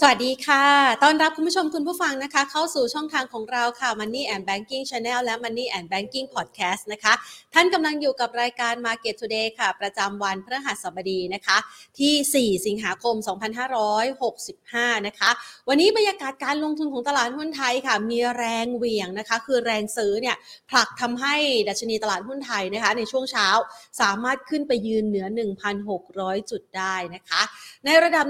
สวัสดีค่ะ ต้อนรับคุณผู้ชมคุณผู้ฟังนะคะ เข้าสู่ช่องทางของเราค่ะ Money and Banking Channel และ Money and Banking Podcast นะคะ ท่านกำลังอยู่กับรายการ Market Today ค่ะ ประจำวันพฤหัสบดีนะคะ ที่ 4 สิงหาคม 2565 นะคะ วันนี้บรรยากาศการลงทุนของตลาดหุ้นไทยค่ะ มีแรงเหวี่ยงนะคะ คือแรงซื้อเนี่ยผลักทำให้ดัชนีตลาดหุ้นไทยนะคะ ในช่วงเช้าสามารถขึ้นไปยืนเหนือ 1,600 จุดได้นะคะ ในระดับ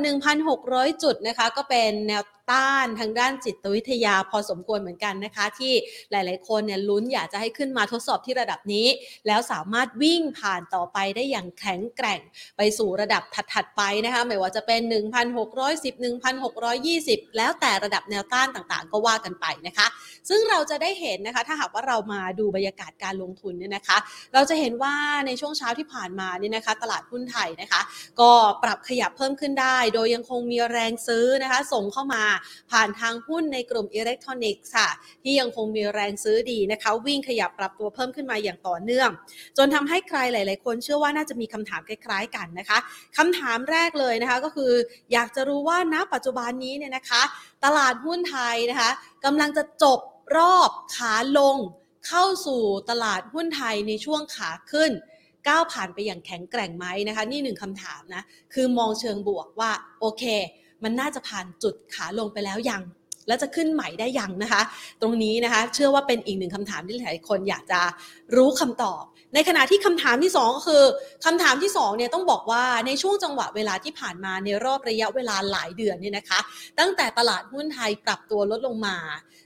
1,600 จุดนะคะ ก็เป็นแนว ต้านทางด้านจิตวิทยาพอสมควรเหมือนกันนะคะ ที่หลาย ๆ คนเนี่ยลุ้นอยากจะให้ขึ้นมาทดสอบที่ระดับนี้ แล้วสามารถวิ่งผ่านต่อไปได้อย่างแข็งแกร่งไปสู่ระดับถัด ๆ ไปนะคะไม่ว่าจะเป็น 1,610 1,620 แล้วแต่ระดับแนวต้านต่าง ๆ ก็ว่ากันไปนะคะ ซึ่งเราจะได้เห็นนะคะ ถ้าหากว่าเรามาดูบรรยากาศการลงทุนเนี่ยนะคะ เราจะเห็นว่าในช่วงเช้าที่ผ่านมาเนี่ยนะคะ ตลาดหุ้นไทยนะคะ ก็ปรับขยับเพิ่มขึ้นได้ โดยยังคงมีแรงซื้อนะคะ ส่งเข้ามาผ่านทางหุ้นในกลุ่มอิเล็กทรอนิกส์ค่ะ ที่ยังคงมีแรงซื้อดีนะคะ วิ่งขยับปรับตัวเพิ่มขึ้นมาอย่างต่อเนื่อง จนทำให้ใครหลาย ๆ คนเชื่อว่าน่าจะมีคำถามคล้าย ๆ กันนะคะคำถามแรกเลยนะคะก็คือ อยากจะรู้ว่าณปัจจุบันนี้เนี่ยนะคะ ตลาดหุ้นไทยนะคะกำลังจะจบรอบขาลง เข้าสู่ตลาดหุ้นไทยในช่วงขาขึ้นก้าวผ่านไปอย่างแข็งแกร่งไหมนะคะ นี่หนึ่งคำถามนะ คือมองเชิงบวกว่า โอเค มันน่าจะผ่านจุดขาลงไปแล้วยัง แล้วจะขึ้นใหม่ได้ยังนะคะ ตรงนี้นะคะ เชื่อว่าเป็นอีกหนึ่งคำถามที่หลายคนอยากจะรู้คำตอบ ในขณะที่คำถามที่2ก็คือคำถามที่2เนี่ยต้องบอกว่าในช่วงจังหวะเวลาที่ผ่านมาในรอบระยะเวลาหลายเดือนเนี่ยนะคะ ตั้งแต่ตลาดหุ้นไทยปรับตัวลดลงมา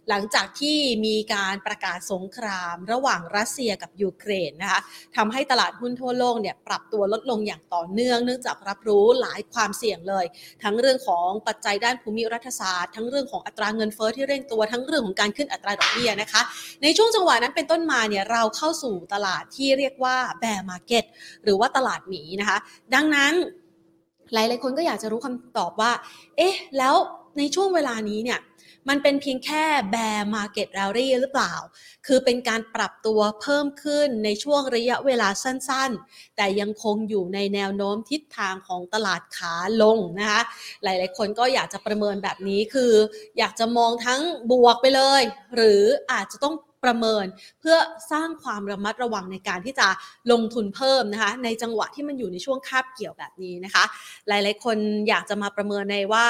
หลังจากที่มีการประกาศสงคราม ระหว่างรัสเซียกับยูเครนนะคะทำให้ตลาดหุ้นทั่วโลกเนี่ยปรับตัวลดลงอย่างต่อเนื่อง เนื่องจากรับรู้หลายความเสี่ยงเลย ทั้งเรื่องของปัจจัยด้านภูมิรัฐศาสตร์ ทั้งเรื่องของอัตราเงินเฟ้อที่เร่งตัวทั้งเรื่องของการขึ้นอัตราดอกเบี้ยนะคะ ในช่วงจังหวะนั้นเป็นต้นมาเนี่ยเราเข้าสู่ตลาดที่เรียกว่า bear market หรือว่าตลาดหมีนะคะ ดังนั้นหลายๆคนก็อยากจะรู้คำตอบว่า เอ๊ะ แล้วในช่วงเวลานี้เนี่ย มันเป็นเพียงแค่ bear market rally หรือเปล่า คือเป็นการปรับตัวเพิ่มขึ้นในช่วงระยะเวลาสั้นๆ แต่ยังคงอยู่ในแนวโน้มทิศทางของตลาดขาลงนะคะ หลายๆคนก็อยากจะประเมินแบบนี้คือ อยากจะมองทั้งบวกไปเลย หรืออาจจะต้องประเมินเพื่อสร้างความระมัดระวังในการที่จะลงทุนเพิ่มนะคะ ในจังหวะที่มันอยู่ในช่วงคาบเกี่ยวแบบนี้นะคะ หลายๆ คนอยากจะมาประเมินในว่า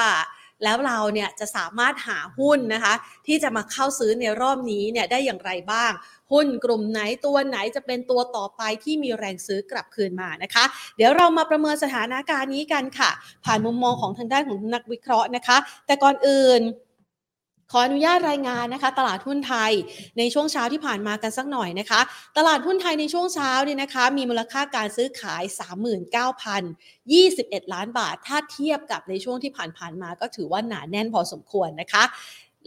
แล้วเราเนี่ยจะสามารถหาหุ้นนะคะ ที่จะมาเข้าซื้อในรอบนี้เนี่ยได้อย่างไรบ้าง หุ้นกลุ่มไหนตัวไหนจะเป็นตัวต่อไปที่มีแรงซื้อกลับคืนมานะคะ เดี๋ยวเรามาประเมินสถานการณ์นี้กันค่ะ ผ่านมุมมองของทางด้านของนักวิเคราะห์นะคะ แต่ก่อนอื่น ขออนุญาตรายงานนะคะ ตลาดหุ้นไทยในช่วงเช้าที่ผ่านมากันสักหน่อยนะคะ ตลาดหุ้นไทยในช่วงเช้าเนี่ยนะคะ มีมูลค่าการซื้อขาย 39,021 ล้านบาท ถ้าเทียบกับในช่วงที่ผ่านๆมาก็ถือว่าหนาแน่นพอสมควรนะคะ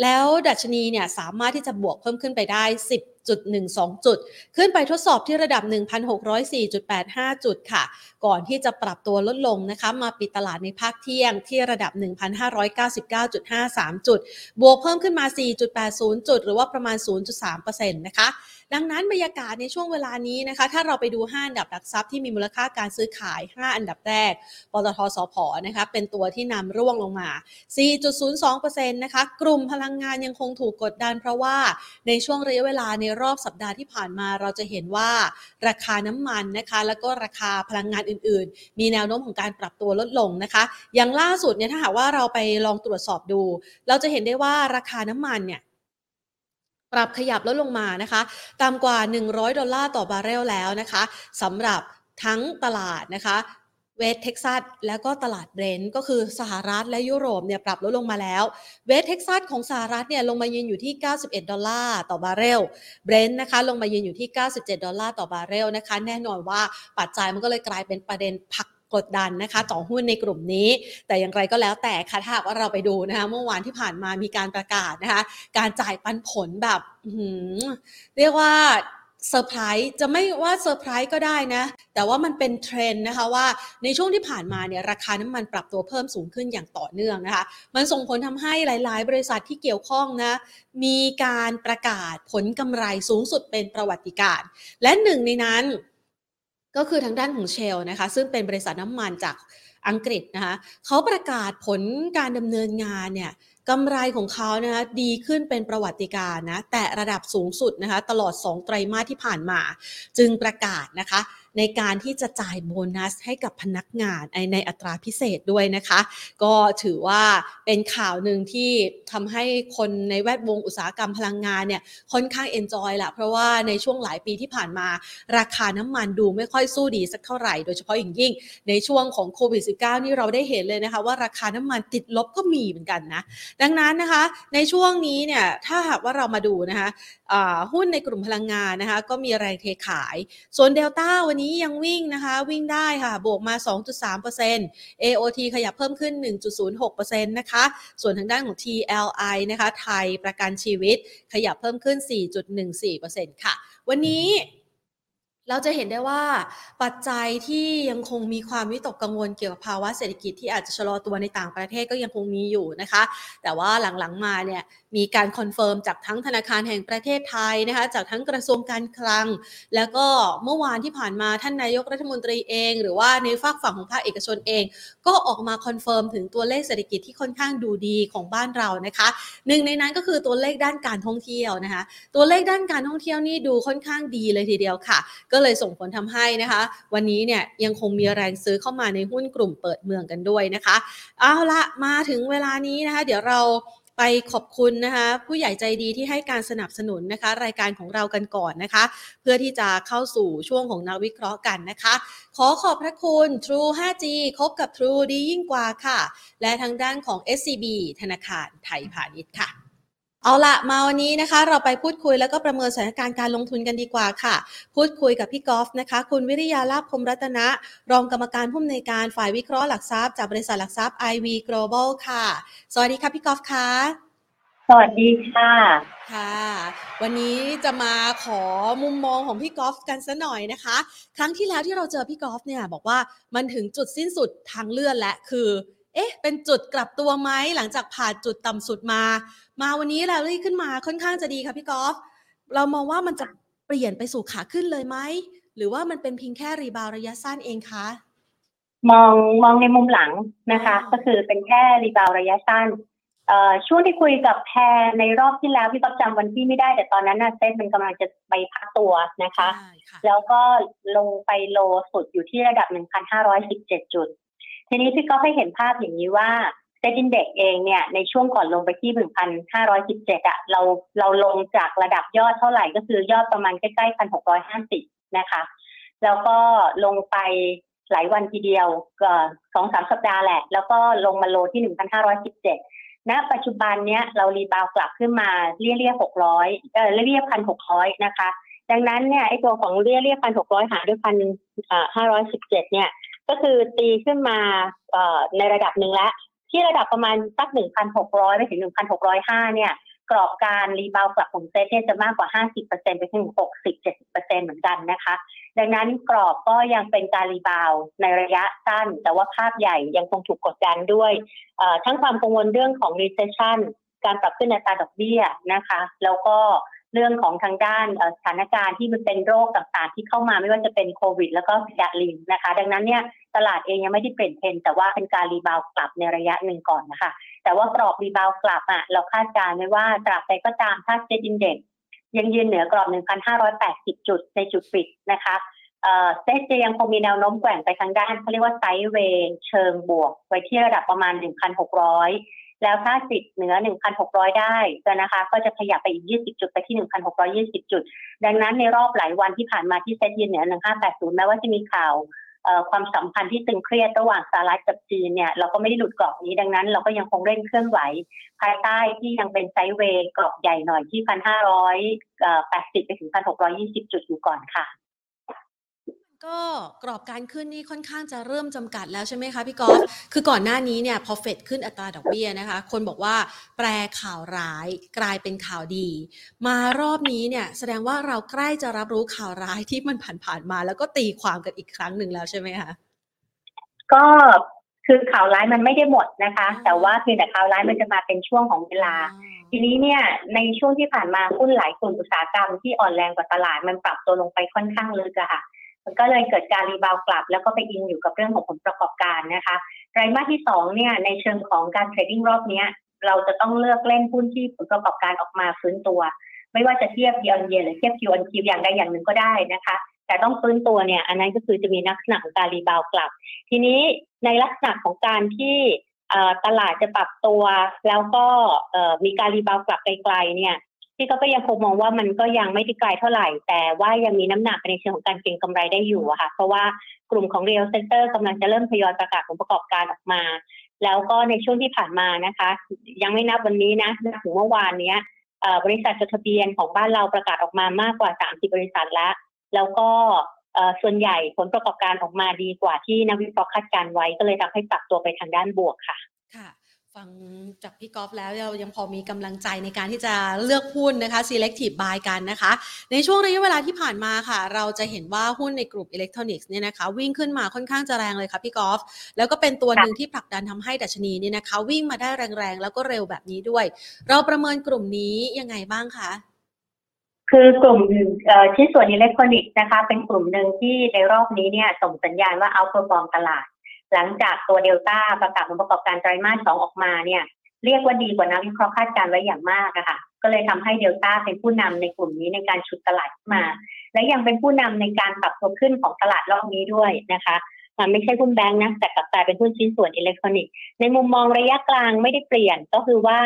แล้วดัชนีเนี่ยสามารถที่จะบวกเพิ่มขึ้นไปได้ 10.12 จุด ขึ้นไปทดสอบที่ระดับ 1,604.85 จุดค่ะ ก่อนที่จะปรับตัวลดลงนะคะ มาปิดตลาดในภาคเที่ยงที่ระดับ 1,599.53 จุด บวกเพิ่มขึ้นมา 4.80 จุด หรือว่าประมาณ 0.3%นะคะ ดังนั้นบรรยากาศในช่วงเวลานี้นะคะ ถ้าเราไปดู 5 อันดับหลักทรัพย์ที่มีมูลค่าการซื้อขาย 5 อันดับแรกปตทสพนะคะเป็นตัวที่นำร่วงลงมา 4.02%นะคะกลุ่มพลังงานยังคงถูกกดดัน เพราะว่าในช่วงระยะเวลาในรอบสัปดาห์ที่ผ่านมาเราจะเห็นว่าราคาน้ำมันนะคะแล้วก็ราคาพลังงานอื่น ๆ มีแนวโน้มของการปรับตัวลดลงนะคะ อย่างล่าสุดเนี่ยถ้าหากว่าเราไปลองตรวจสอบดู เราจะเห็นได้ว่าราคาน้ำมันเนี่ย ปรับขยับลดลงมานะคะต่ำกว่า 100 ดอลลาร์ต่อบาร์เรลแล้วนะคะสำหรับทั้งตลาดนะคะเวสเท็กซัสแล้วก็ตลาดเบรนท์ก็คือสหรัฐและยุโรปเนี่ยปรับลดลงมาแล้วเวสเท็กซัสของสหรัฐเนี่ยลงมายืนอยู่ที่ 91 ดอลลาร์ต่อบาร์เรลเบรนท์นะคะลงมายืนอยู่ที่ 97 ดอลลาร์ต่อบาร์เรลนะคะ แน่นอนว่าปัจจัยมันก็เลยกลายเป็นประเด็นผัก กดดันนะคะ ต่อหุ้นในกลุ่มนี้ แต่อย่างไรก็แล้วแต่ค่ะถ้าว่าเราไปดูนะคะเมื่อวานที่ผ่านมามีการประกาศนะคะ การจ่ายปันผลแบบเรียกว่าเซอร์ไพรส์จะไม่ว่าเซอร์ไพรส์ก็ได้นะ แต่ว่ามันเป็นเทรนด์นะคะว่าในช่วงที่ผ่านมาเนี่ยราคาน้ำมันปรับตัวเพิ่มสูงขึ้นอย่างต่อเนื่องนะคะ มันส่งผลทำให้หลาย ๆ บริษัทที่เกี่ยวข้องนะมีการประกาศผลกำไรสูงสุดเป็นประวัติการ และหนึ่งในนั้น ก็คือทางด้านของเชลนะคะ ซึ่งเป็นบริษัทน้ำมันจากอังกฤษนะคะเขาประกาศผลการดำเนินงานเนี่ยกำไรของเขานะคะดีขึ้นเป็นประวัติการนะแต่ระดับสูงสุดนะคะตลอด 2 ไตรมาสที่ผ่านมา จึงประกาศนะคะ ในการที่จะจ่ายโบนัสให้กับพนักงานในอัตราพิเศษด้วยนะคะ ก็ถือว่าเป็นข่าวหนึ่งที่ทำให้คนในแวดวงอุตสาหกรรมพลังงานเนี่ยค่อนข้างเอนจอยละเพราะว่าในช่วงหลายปีที่ผ่านมา ราคาน้ำมันดูไม่ค่อยสู้ดีสักเท่าไหร่ โดยเฉพาะอย่างยิ่ง ในช่วงของโควิด -19 นี่เราได้เห็นเลยนะคะ ว่าราคาน้ำมันติดลบก็มีเหมือนกันนะ ดังนั้นนะคะ ในช่วงนี้เนี่ยถ้าหากว่าเรามาดูนะคะหุ้นในกลุ่มพลังงานนะคะก็มีแรงเทขาย ส่วนเดลต้าวันนี้ยังวิ่งนะคะวิ่งได้ค่ะ บวกมา 2.3% AOT ขยับเพิ่มขึ้น 1.06%นะคะ ส่วนทางด้านของ TLI นะคะ ไทยประกันชีวิตขยับเพิ่มขึ้น 4.14%ค่ะ วันนี้ เราจะเห็นได้ว่าปัจจัยที่ยังคงมีความวิตกกังวลเกี่ยวกับภาวะเศรษฐกิจที่อาจจะชะลอตัวในต่างประเทศก็ยังคงมีอยู่นะคะ แต่ว่าหลังๆมาเนี่ยมีการ confirm จากทั้งธนาคารแห่งประเทศไทยนะคะจากทั้งกระทรวงการคลัง แล้วก็เมื่อวานที่ผ่านมาท่านนายกรัฐมนตรีเอง หรือว่าในฟากฝั่งของภาคเอกชนเอง ก็ออกมา confirm ถึงตัวเลขเศรษฐกิจที่ค่อนข้างดูดีของบ้านเรานะคะหนึ่งในนั้นก็คือตัวเลขด้านการท่องเที่ยวนะคะตัวเลขด้านการท่องเที่ยวนี่ดูค่อนข้างดีเลยทีเดียวค่ะก็เลยส่งผลทำให้นะคะ วันนี้เนี่ยยังคงมีแรงซื้อเข้ามาในหุ้นกลุ่มเปิดเมืองกันด้วยนะคะเอาละมาถึงเวลานี้นะคะ เดี๋ยวเราไปขอบคุณนะคะผู้ใหญ่ใจดีที่ให้การสนับสนุนนะคะ รายการของเรากันก่อนนะคะ เพื่อที่จะเข้าสู่ช่วงของนักวิเคราะห์กันนะคะ ขอขอบพระคุณ True 5G คบกับ True ดียิ่งกว่าค่ะ และทางด้านของ SCB ธนาคารไทยพาณิชย์ค่ะ เอาละมาวันนี้นะคะ เราไปพูดคุยแล้วก็ประเมินสถานการณ์การลงทุนกันดีกว่าค่ะ พูดคุยกับพี่กอล์ฟนะคะ คุณวิริยาลาภพมรัตนะ รองกรรมการผู้อำนวยการฝ่ายวิเคราะห์หลักทรัพย์จากบริษัทหลักทรัพย์ IV Global ค่ะ สวัสดีค่ะพี่กอล์ฟค่ะสวัสดีค่ะค่ะ วันนี้จะมาขอมุมมองของพี่กอล์ฟกันซะหน่อยนะคะ ครั้งที่แล้วที่เราเจอพี่กอล์ฟเนี่ยบอกว่ามันถึงจุดสิ้นสุดทางเลื่อนและคือ เอ๊ะ เป็นจุดกลับตัวไหมหลังจากผ่านจุดต่ำสุดมา มาวันนี้แลลี่ขึ้นมาค่อนข้างจะดีค่ะพี่กอล์ฟเรามองว่ามันจะเปลี่ยนไปสู่ขาขึ้นเลยไหมหรือว่ามันเป็นเพียงแค่รีบาวระยะสั้นเองคะมองมองในมุมหลังนะคะ ก็คือเป็นแค่รีบาวระยะสั้นช่วงที่คุยกับแพรในรอบที่แล้วพี่ก็จำวันที่ไม่ได้ แต่ตอนนั้นน่ะเซ็ตมันกำลังจะไปพักตัวนะคะ แล้วก็ลงไปโลสุดอยู่ที่ระดับ 1,517 จุด ทีนี้พี่ก็ให้เห็นภาพอย่างนี้ว่าเซ็ตินเด็กเองเนี่ยในช่วงก่อนลงไปที่1,517อะเราเราลงจากระดับยอดเท่าไหร่ก็คือยอดประมาณใกล้ๆ1,650นะคะ แล้วก็ลงไปหลายวันทีเดียวก็สองสามสัปดาห์แหละ แล้วก็ลงมา low ที่1,517ณปัจจุบันเนี้ยเรา rebound กลับขึ้นมาเรี่ยเรี่ยหกร้อยเออเรี่ยพันหกร้อยนะคะ ดังนั้นเนี่ยไอตัวของเรี่ยเรี่ยพันหกร้อยหารด้วยพันห้าร้อยสิบเจ็ดเนี่ย ก็คือตีขึ้นมาในระดับหนึ่งแล้ว ที่ระดับประมาณสักหนึ่งพันหกร้อยไปถึงหนึ่งพันหกร้อยห้าเนี่ย กรอบการ rebound กลับของเซตเนี่ยจะมากกว่าห้าสิบเปอร์เซ็นต์ไปถึงหกสิบเจ็ดสิบเปอร์เซ็นต์เหมือนกันนะคะ ดังนั้นกรอบก็ยังเป็นการ rebound ในระยะสั้น แต่ว่าภาพใหญ่ยังคงถูกกดดันด้วย ทั้งความกังวลเรื่องของ recession การปรับขึ้นอัตราดอกเบี้ยนะคะ แล้วก็ เรื่องของทางด้านสถานการณ์ที่มันเป็นโรคต่างๆ ที่เข้ามาไม่ว่าจะเป็นโควิด แล้วก็ฝีดาษลิงนะคะ ดังนั้นเนี่ยตลาดเองยังไม่ได้เปลี่ยนเทรนแต่ว่าเป็นการ rebound กลับในระยะหนึ่งก่อนนะคะ แต่ว่ากรอบ rebound กลับอะเราคาดการณ์ไว้ว่าตราบใดก็ตามถ้า SET indexยังยืนเหนือกรอบ 1,580 จุดในจุดปิดนะคะเซตจะยังคงมีแนวโน้มแกว่งไปทางด้านเขาเรียกว่าไซด์เวย์เชิงบวก ไว้ที่ระดับประมาณ 1,600 แล้วถ้าติดเหนือ 1,600 ได้นะคะ ก็จะขยับไปอีก 20 จุดไปที่ 1,620 จุด ดังนั้นในรอบหลายวันที่ผ่านมาที่เซ็ตยืนเหนือ 1,580 แม้ว่าจะมีข่าวความสัมพันธ์ที่ตึงเครียดระหว่างสหรัฐกับจีนเนี่ยเราก็ไม่ได้หลุดกรอบนี้ดังนั้น เราก็ยังคงเร่งเคลื่อนไหว ภายใต้ที่ยังเป็นไซด์เวย์กรอบใหญ่หน่อยที่ 1,580 ไปถึง 1,620 จุดอยู่ก่อนค่ะ ก็กรอบการขึ้นนี่ค่อนข้างจะเริ่มจำกัดแล้วใช่ไหมคะพี่กอล์ฟคือก่อนหน้านี้เนี่ยพอเฟดขึ้นอัตราดอกเบี้ยนะคะ คนบอกว่าแปลข่าวร้ายกลายเป็นข่าวดี มารอบนี้เนี่ยแสดงว่าเราใกล้จะรับรู้ข่าวร้ายที่มันผ่านๆมา แล้วก็ตีความกันอีกครั้งหนึ่งแล้วใช่ไหมคะก็คือข่าวร้ายมันไม่ได้หมดนะคะ แต่ว่าเพียงแต่ข่าวร้ายมันจะมาเป็นช่วงของเวลา ทีนี้เนี่ยในช่วงที่ผ่านมาหุ้นหลายกลุ่มอุตสาหกรรมที่อ่อนแรงกว่าตลาดมันปรับตัวลงไปค่อนข้างลึกอะค่ะ มันก็เลยเกิดการรีบาวกลับ แล้วก็ไปอิงอยู่กับเรื่องของผลประกอบการนะคะไตรมาสที่สองเนี่ยในเชิงของการเทรดดิ้งรอบนี้เราจะต้องเลือกเล่นหุ้นที่ผลประกอบการออกมาฟื้นตัว ไม่ว่าจะเทียบ year on year หรือเทียบ Q on Q อย่างใดอย่างหนึ่งก็ได้นะคะ แต่ต้องฟื้นตัวเนี่ยอันนั้นก็คือจะมีลักษณะของการ rebound กลับ ทีนี้ในลักษณะของการที่ตลาดจะปรับตัว แล้วก็มีการ rebound กลับไกลๆเนี่ยพี่ก็ยังคงมองว่ามันก็ยังไม่ได้ไกลเท่าไหร่ แต่ว่ายังมีน้ำหนักในเชิงของการเก็งกำไรได้อยู่ค่ะ เพราะว่ากลุ่มของ real sector กำลังจะเริ่มทยอยประกาศผลประกอบการออกมา แล้วก็ในช่วงที่ผ่านมานะคะ ยังไม่นับวันนี้นะถึงเมื่อวานนี้บริษัทจดทะเบียนของบ้านเราประกาศออกมามากกว่า 30 บริษัทแล้ว แล้วก็ส่วนใหญ่ผลประกอบการออกมาดีกว่าที่นักวิเคราะห์คาดการไว้ ก็เลยทำให้ปรับตัวไปทางด้านบวกค่ะ ค่ะ ฟังจากพี่กอล์ฟแล้วเรายังพอมีกำลังใจในการที่จะเลือกหุ้นนะคะ selective buy กันนะคะ ในช่วงระยะเวลาที่ผ่านมาค่ะ เราจะเห็นว่าหุ้นในกลุ่มอิเล็กทรอนิกส์เนี่ยนะคะ วิ่งขึ้นมาค่อนข้างจะแรงเลยค่ะพี่กอล์ฟแล้วก็เป็นตัวหนึ่งที่ผลักดันทำให้ดัชนีเนี่ยนะคะ วิ่งมาได้แรงๆ แล้วก็เร็วแบบนี้ด้วย เราประเมินกลุ่มนี้ยังไงบ้างคะคือกลุ่มชิ้นส่วนอิเล็กทรอนิกส์นะคะ เป็นกลุ่มหนึ่งที่ในรอบนี้เนี่ยส่งสัญญาณว่า outperform ตลาด หลังจากตัวเดลต้าประกาศผลประกอบการไตรมาสสองออกมาเนี่ยเรียกว่าดีกว่านักวิเคราะห์คาดการณ์ไว้อย่างมากอะค่ะ ก็เลยทำให้เดลต้าเป็นผู้นำในกลุ่มนี้ในการฉุดตลาดมา และยังเป็นผู้นำในการปรับตัวขึ้นของตลาดรอบนี้ด้วยนะคะมันไม่ใช่หุ้นแบงก์นะแต่กลับกลายเป็นหุ้นชิ้นส่วนอิเล็กทรอนิกส์ในมุมมองระยะกลางไม่ได้เปลี่ยนก็คือว่า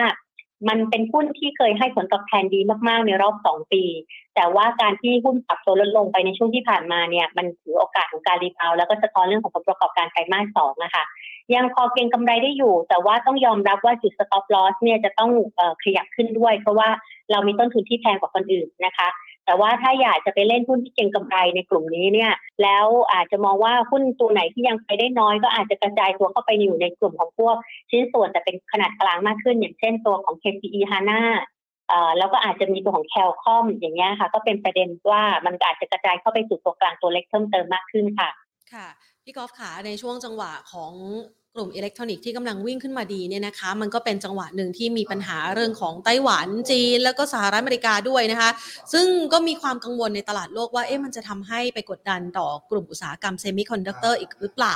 มันเป็นหุ้นที่เคยให้ผลตอบแทนดีมากๆ ในรอบสองปี แต่ว่าการที่หุ้นปรับตัวลดลงไปในช่วงที่ผ่านมาเนี่ย มันถือโอกาสของการ rebound แล้วก็สะท้อนเรื่องของผลประกอบการไตรมาสสองนะคะ ยังพอเก็งกำไรได้อยู่ แต่ว่าต้องยอมรับว่าจุด stop loss เนี่ยจะต้องขยับขึ้นด้วย เพราะว่าเรามีต้นทุนที่แพงกว่าคนอื่นนะคะ แต่ว่าถ้าอยากจะไปเล่นหุ้นที่เก็งกำไรในกลุ่มนี้เนี่ย แล้วอาจจะมองว่าหุ้นตัวไหนที่ยังไปได้น้อย ก็อาจจะกระจายตัวเข้าไปอยู่ในกลุ่มของพวกชิ้นส่วนแต่เป็นขนาดกลางมากขึ้น อย่างเช่นตัวของ KCE HANA แล้วก็อาจจะมีตัวของแคลคอมอย่างเงี้ยค่ะ ก็เป็นประเด็นว่ามันอาจจะกระจายเข้าไปสู่ตัวกลางตัวเล็กเพิ่มเติมมากขึ้นค่ะ ค่ะพี่กอล์ฟขาในช่วงจังหวะของ กลุ่มอิเล็กทรอนิกส์ที่กำลังวิ่งขึ้นมาดีเนี่ยนะคะมันก็เป็นจังหวะหนึ่งที่มีปัญหาเรื่องของไต้หวันจีน แล้วก็สหรัฐอเมริกาด้วยนะคะ ซึ่งก็มีความกังวลในตลาดโลกว่าเอ๊ะมันจะทำให้ไปกดดันต่อกลุ่มอุตสาหกรรมเซมิคอนดักเตอร์อีกหรือเปล่า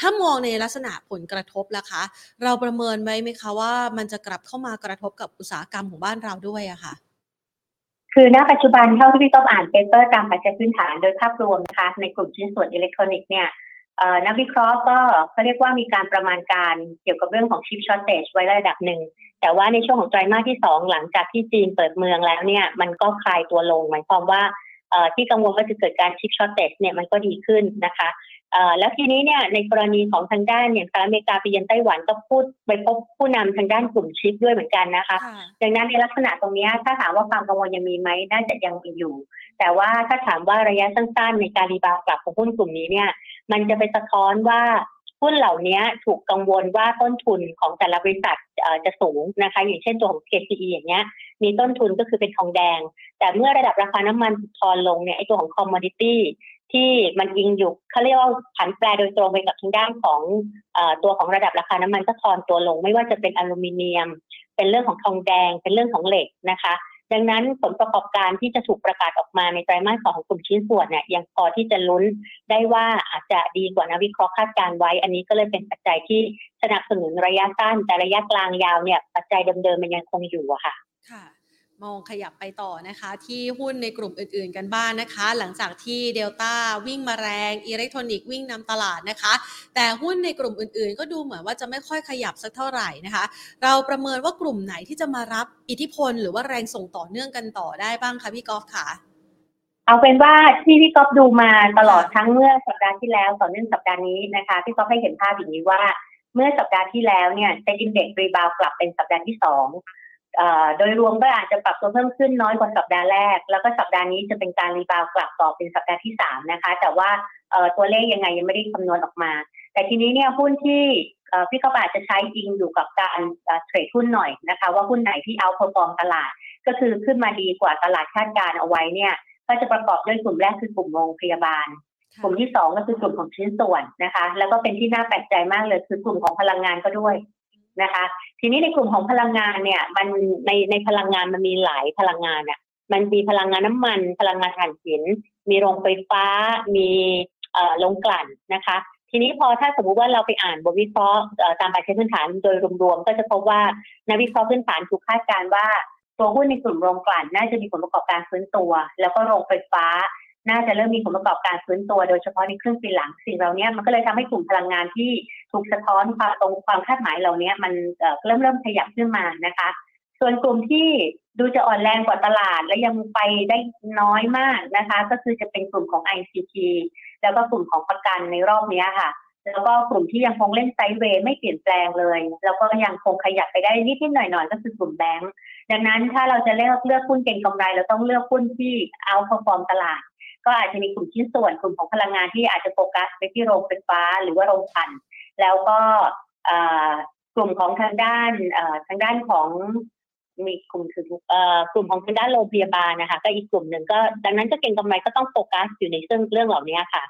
ถ้ามองในลักษณะผลกระทบล่ะคะ เราประเมินไว้ไหมคะว่ามันจะกลับเข้ามากระทบกับอุตสาหกรรมของบ้านเราด้วยอะคะ่ะคือณปัจจุบันเท่าที่พี่ต้องอ่าน paper ตามปัจจัยพื้นฐานโดยภาพรวมนะคะในกลุ่มชิ้นส่วนอิเล็กทรอนิกส์เนี่ย นักวิเคราะห์ก็เขาเรียกว่ามีการประมาณการเกี่ยวกับเรื่องของ chip shortage ไว้ระดับหนึ่ง แต่ว่าในช่วงของไตรมาสที่สองหลังจากที่จีนเปิดเมืองแล้วเนี่ย มันก็คลายตัวลง หมายความว่าที่กังวลว่าจะเกิดการ chip shortage เนี่ยมันก็ดีขึ้นนะคะแล้วทีนี้เนี่ยในกรณีของทางด้านอย่างสหรัฐอเมริกาไปเยือนไต้หวันก็พูดไปพบผู้นำทางด้านกลุ่มชิปด้วยเหมือนกันนะคะดังนั้นในลักษณะตรงนี้ถ้าถามว่าความกังวลยังมีไหมน่าจะยังมีอยู่ แต่ว่าถ้าถามว่าระยะสั้นๆ ในการ rebound กลับของหุ้นกลุ่มนี้เนี่ย มันจะไปสะท้อนว่าหุ้นเหล่านี้ถูกกังวลว่าต้นทุนของแต่ละบริษัทจะสูงนะคะ อย่างเช่นตัวของ KCE อย่างเงี้ย มีต้นทุนก็คือเป็นทองแดง แต่เมื่อระดับราคาน้ำมันทอนลงเนี่ยไอตัวของคอมมอดิตี้ที่มันยิงอยู่เขาเรียกว่าผันแปรโดยตรงไปกับทางด้านของอตัวของระดับราคาน้ำมันก็ทอนตัวลง ไม่ว่าจะเป็นอลูมิเนียม เป็นเรื่องของทองแดง เป็นเรื่องของเหล็กนะคะ ดังนั้นผลประกอบการที่จะถูกประกาศออกมาในไตรมาสสองของกลุ่มชิ้นส่วนเนี่ยยังพอที่จะลุ้นได้ว่าอาจจะดีกว่านักวิเคราะห์คาดการไว้ อันนี้ก็เลยเป็นปัจจัยที่สนับสนุนระยะสั้นแต่ระยะกลางยาวเนี่ยปัจจัยเดิมๆมันยังคงอยู่อะค่ะค่ะ มองขยับไปต่อนะคะ ที่หุ้นในกลุ่มอื่นๆกันบ้างนนะคะ หลังจากที่เดลต้าวิ่งมาแรงอิเล็กทรอนิกส์วิ่งนำตลาดนะคะ แต่หุ้นในกลุ่มอื่นๆ ก็ดูเหมือนว่าจะไม่ค่อยขยับสักเท่าไหร่นะคะ เราประเมินว่ากลุ่มไหนที่จะมารับอิทธิพล หรือว่าแรงส่งต่อเนื่องกันต่อได้บ้างคะพี่กอล์ฟคะเอาเป็นว่าที่พี่ก๊อฟดูมาตลอดทั้งเมื่อสัปดาห์ที่แล้วต่อเนื่องสัปดาห์นี้นะคะพี่ก๊อฟให้เห็นภาพอย่างนี้ว่าเมื่อสัปดาห์ที่แล้วเนี่ย SET index rebound กลับเป็นสัปดาห์ที่สอง โดยรวมก็อาจจะปรับตัวเพิ่มขึ้นน้อยกว่าสัปดาห์แรก แล้วก็สัปดาห์นี้จะเป็นการ rebound กลับต่อเป็นสัปดาห์ที่สามนะคะ แต่ว่าตัวเลขยังไงยังไม่ได้คำนวณออกมา แต่ทีนี้เนี่ยหุ้นที่พี่ก๊อฟอาจจะใช้อิงอยู่กับการเทรดหุ้นหน่อยนะคะ ว่าหุ้นไหนที่ outperform ตลาด ก็คือขึ้นมาดีกว่าตลาดคาดการเอาไว้เนี่ย ก็จะประกอบด้วยกลุ่มแรกคือกลุ่มโรงพยาบาลกลุ่มที่สองก็คือกลุ่มของชิ้นส่วนนะคะ แล้วก็เป็นที่น่าแปลกใจมากเลยคือกลุ่มของพลังงานก็ด้วย นะคะ ทีนี้ในกลุ่มของพลังงานเนี่ย มันในในพลังงานมันมีหลายพลังงานเนี่ยมันมีพลังงานน้ำมัน พลังงานถ่านหิน มีโรงไฟฟ้า มีโรงกลั่นนะคะ ทีนี้พอถ้าสมมุติว่าเราไปอ่านบทวิเคราะห์ตามปัจจัยพื้นฐานโดยรวมๆก็จะพบว่านักวิเคราะห์พื้นฐานถูกคาดการว่าตัวหุ้นในกลุ่มโรงกลั่นน่าจะมีผลประกอบการฟื้นตัว แล้วก็โรงไฟฟ้า น่าจะเริ่มมีผลประกอบการฟื้นตัว โดยเฉพาะในครึ่งปีหลังสิ่งเหล่านี้มันก็เลยทำให้กลุ่มพลังงานที่ ถูกสะท้อนความตรงความคาดหมายเหล่านี้มันเริ่มเริ่มขยับขึ้นมานะคะ ส่วนกลุ่มที่ดูจะอ่อนแรงกว่าตลาด และยังไปได้น้อยมากนะคะ ก็คือจะเป็นกลุ่มของ ICT แล้วก็กลุ่มของประกันในรอบนี้ค่ะ แล้วก็กลุ่มที่ยังคงเล่นไซด์เวย์ไม่เปลี่ยนแปลงเลย แล้วก็ยังคงขยับไปได้นิดนิดหน่อยหน่อยก็คือกลุ่มแบงก์ดังนั้นถ้าเราจะเลือกเลือกหุ้นเก่งกำไร เราต้องเลือกหุ้นที่เอาพอฟอร์มตลาดก็อาจจะมีกลุ่มชิ้นส่วนกลุ่มของพลังงานที่อาจจะโฟกัสไปที่โรงไฟฟ้า หรือว่าโรงถ่น แล้วก็กลุ่มของทางด้านทางด้านของมีกลุ่มคือกลุ่มของทางด้านโรงพยาบาลนะคะ ก็อีกกลุ่มหนึ่งก็ดังนั้นก็เก่งกำไรก็ต้องโฟกัสอยู่ในเรื่องเรื่องเหล่านี้ค่ะ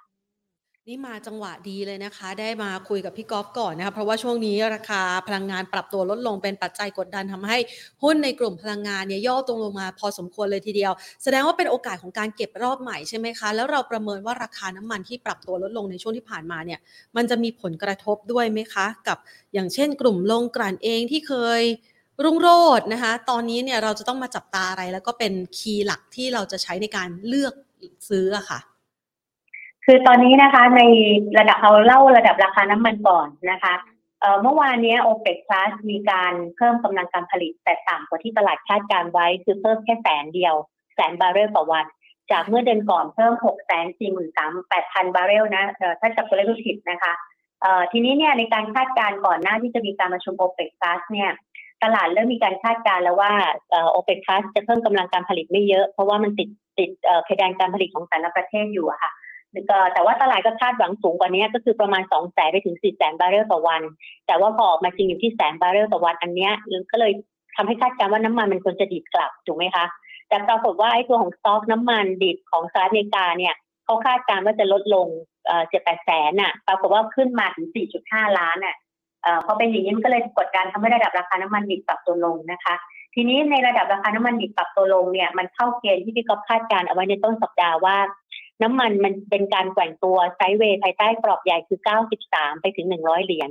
นี่มาจังหวะดีเลยนะคะ ได้มาคุยกับพี่กอล์ฟก่อนนะคะ เพราะว่าช่วงนี้ราคาพลังงานปรับตัวลดลงเป็นปัจจัยกดดันทำให้หุ้นในกลุ่มพลังงานเนี่ยย่อตรงลงมาพอสมควรเลยทีเดียว แสดงว่าเป็นโอกาสของการเก็บรอบใหม่ใช่ไหมคะ แล้วเราประเมินว่าราคาน้ำมันที่ปรับตัวลดลงในช่วงที่ผ่านมาเนี่ย มันจะมีผลกระทบด้วยไหมคะ กับอย่างเช่น กลุ่มลงกลั่นเองที่เคยรุ่งโรจน์นะคะ ตอนนี้เนี่ยเราจะต้องมาจับตาอะไร แล้วก็เป็นคีย์หลักที่เราจะใช้ในการเลือกซื้ออะค่ะ คือตอนนี้นะคะในระดับเอาเล่าระดับราคาน้ำมันก่อนนะคะเมื่อวานนี้ OPEC Plus มีการเพิ่มกำลังการผลิต แต่ต่ำกว่าที่ตลาดคาดการไว้คือเพิ่มแค่แสนเดียว แสนบาร์เรลต่อวัน จากเมื่อเดือนก่อนเพิ่ม6 4 3 8 0 0 0บาร์เรลนะถ้าจับตัวเลขผิดนะคะทีนี้เนี่ยในการคาดการก่อนหน้าที่จะมีการประชุม OPEC Plus เนี่ยตลาดเริ่มมีการคาดการแล้วว่าโอเปกพลัสจะเพิ่มกำลังการผลิตไม่เยอะ เพราะว่ามันติดติดเพดานการผลิตของแต่ละประเทศอยู่อะค่ะ แต่ว่าตลาดก็คาดหวังสูงกว่านี้ก็คือประมาณ2แสนไปถึง4แสนบาร์เรลต่อวัน แต่ว่าพอออกมาจริงอยู่ที่แสนบาร์เรลต่อวันอันนี้ก็เลยทำให้คาดการณ์ว่าน้ำมันมันควรจะดีดกลับถูกไหมคะ แต่ปรากฏว่าไอ้ตัวของสต็อกน้ำมันดิบของสหรัฐอเมริกาเนี่ยเขาคาดการณ์ว่าจะลดลงเจ็ดแปดแสนน่ะปรากฏว่าขึ้นมาถึง4.5ล้านน่ะพอเป็นอย่างนี้มันก็เลยกดดันทำให้ระดับราคาน้ำมันดิบปรับตัวลงนะคะ ทีนี้ในระดับราคาน้ำมันดิบปรับตัวลงเนี่ยมันเข้าเกณฑ์ที่พี่ก๊อฟคาดการณ์เอาไว้ในต้นสัปดาห์ว่า น้ำมันมันเป็นการแกว่งตัวไซด์เวย์ภายใต้กรอบใหญ่คือ 93 ไปถึง 100 เหรียญ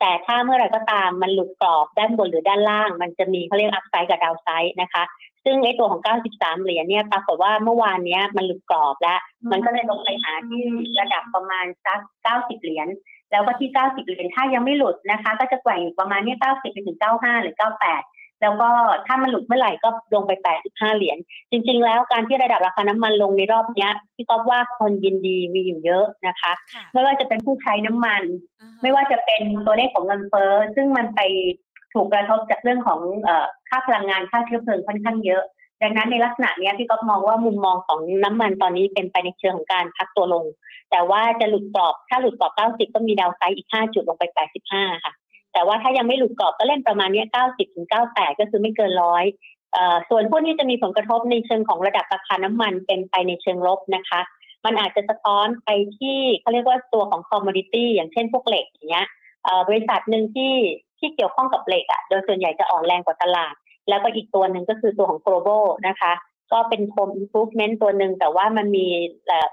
แต่ถ้าเมื่อไรก็ตามมันหลุดกรอบด้านบนหรือด้านล่าง มันจะมีเขาเรียกอัพไซด์กับดาวไซด์นะคะ ซึ่งไอตัวของ 93 เหรียญเนี่ยปรากฏว่าเมื่อวานเนี้ยมันหลุดกรอบแล้ว มันก็เลยลงไปหาที่ระดับประมาณสัก 90 เหรียญ แล้วก็ที่ 90 เหรียญถ้ายังไม่หลุดนะคะ ก็จะแกว่งประมาณนี้90ไปถึง 95 หรือ 98 แล้วก็ถ้ามันหลุดเมื่อไหร่ก็ลงไป 85 เหรียญ จริง ๆ แล้วการที่ระดับราคาน้ำมันลงในรอบนี้พี่ก๊อฟว่าคนยินดีมีอยู่เยอะนะคะ ไม่ว่าจะเป็นผู้ใช้น้ำมัน ไม่ว่าจะเป็นตัวเลขของเงินเฟ้อซึ่งมันไปถูกกระทบจากเรื่องของค่าพลังงานค่าเชื้อเพลิงค่อนข้างเยอะ ดังนั้นในลักษณะนี้พี่ก๊อฟมองว่ามุมมองของน้ำมันตอนนี้เป็นไปในเชิงของการพักตัวลง แต่ว่าจะหลุดกรอบถ้าหลุดกรอบ 90 ก็มี downside อีก 5 จุดลงไป 85 ค่ะ แต่ว่าถ้ายังไม่หลุดกรอบก็เล่นประมาณนี้90ถึง98ก็คือไม่เกินร้อยส่วนพวกนี้จะมีผลกระทบในเชิงของระดับราคาน้ำมันเป็นไปในเชิงลบนะคะ มันอาจจะสะท้อนไปที่เขาเรียกว่าตัวของ commodity อย่างเช่นพวกเหล็กอย่างเงี้ยบริษัทหนึ่งที่ที่เกี่ยวข้องกับเหล็กอะโดยส่วนใหญ่จะอ่อนแรงกว่าตลาด แล้วก็อีกตัวหนึ่งก็คือตัวของ global นะคะ ก็เป็น home improvement ตัวหนึ่งแต่ว่ามันมี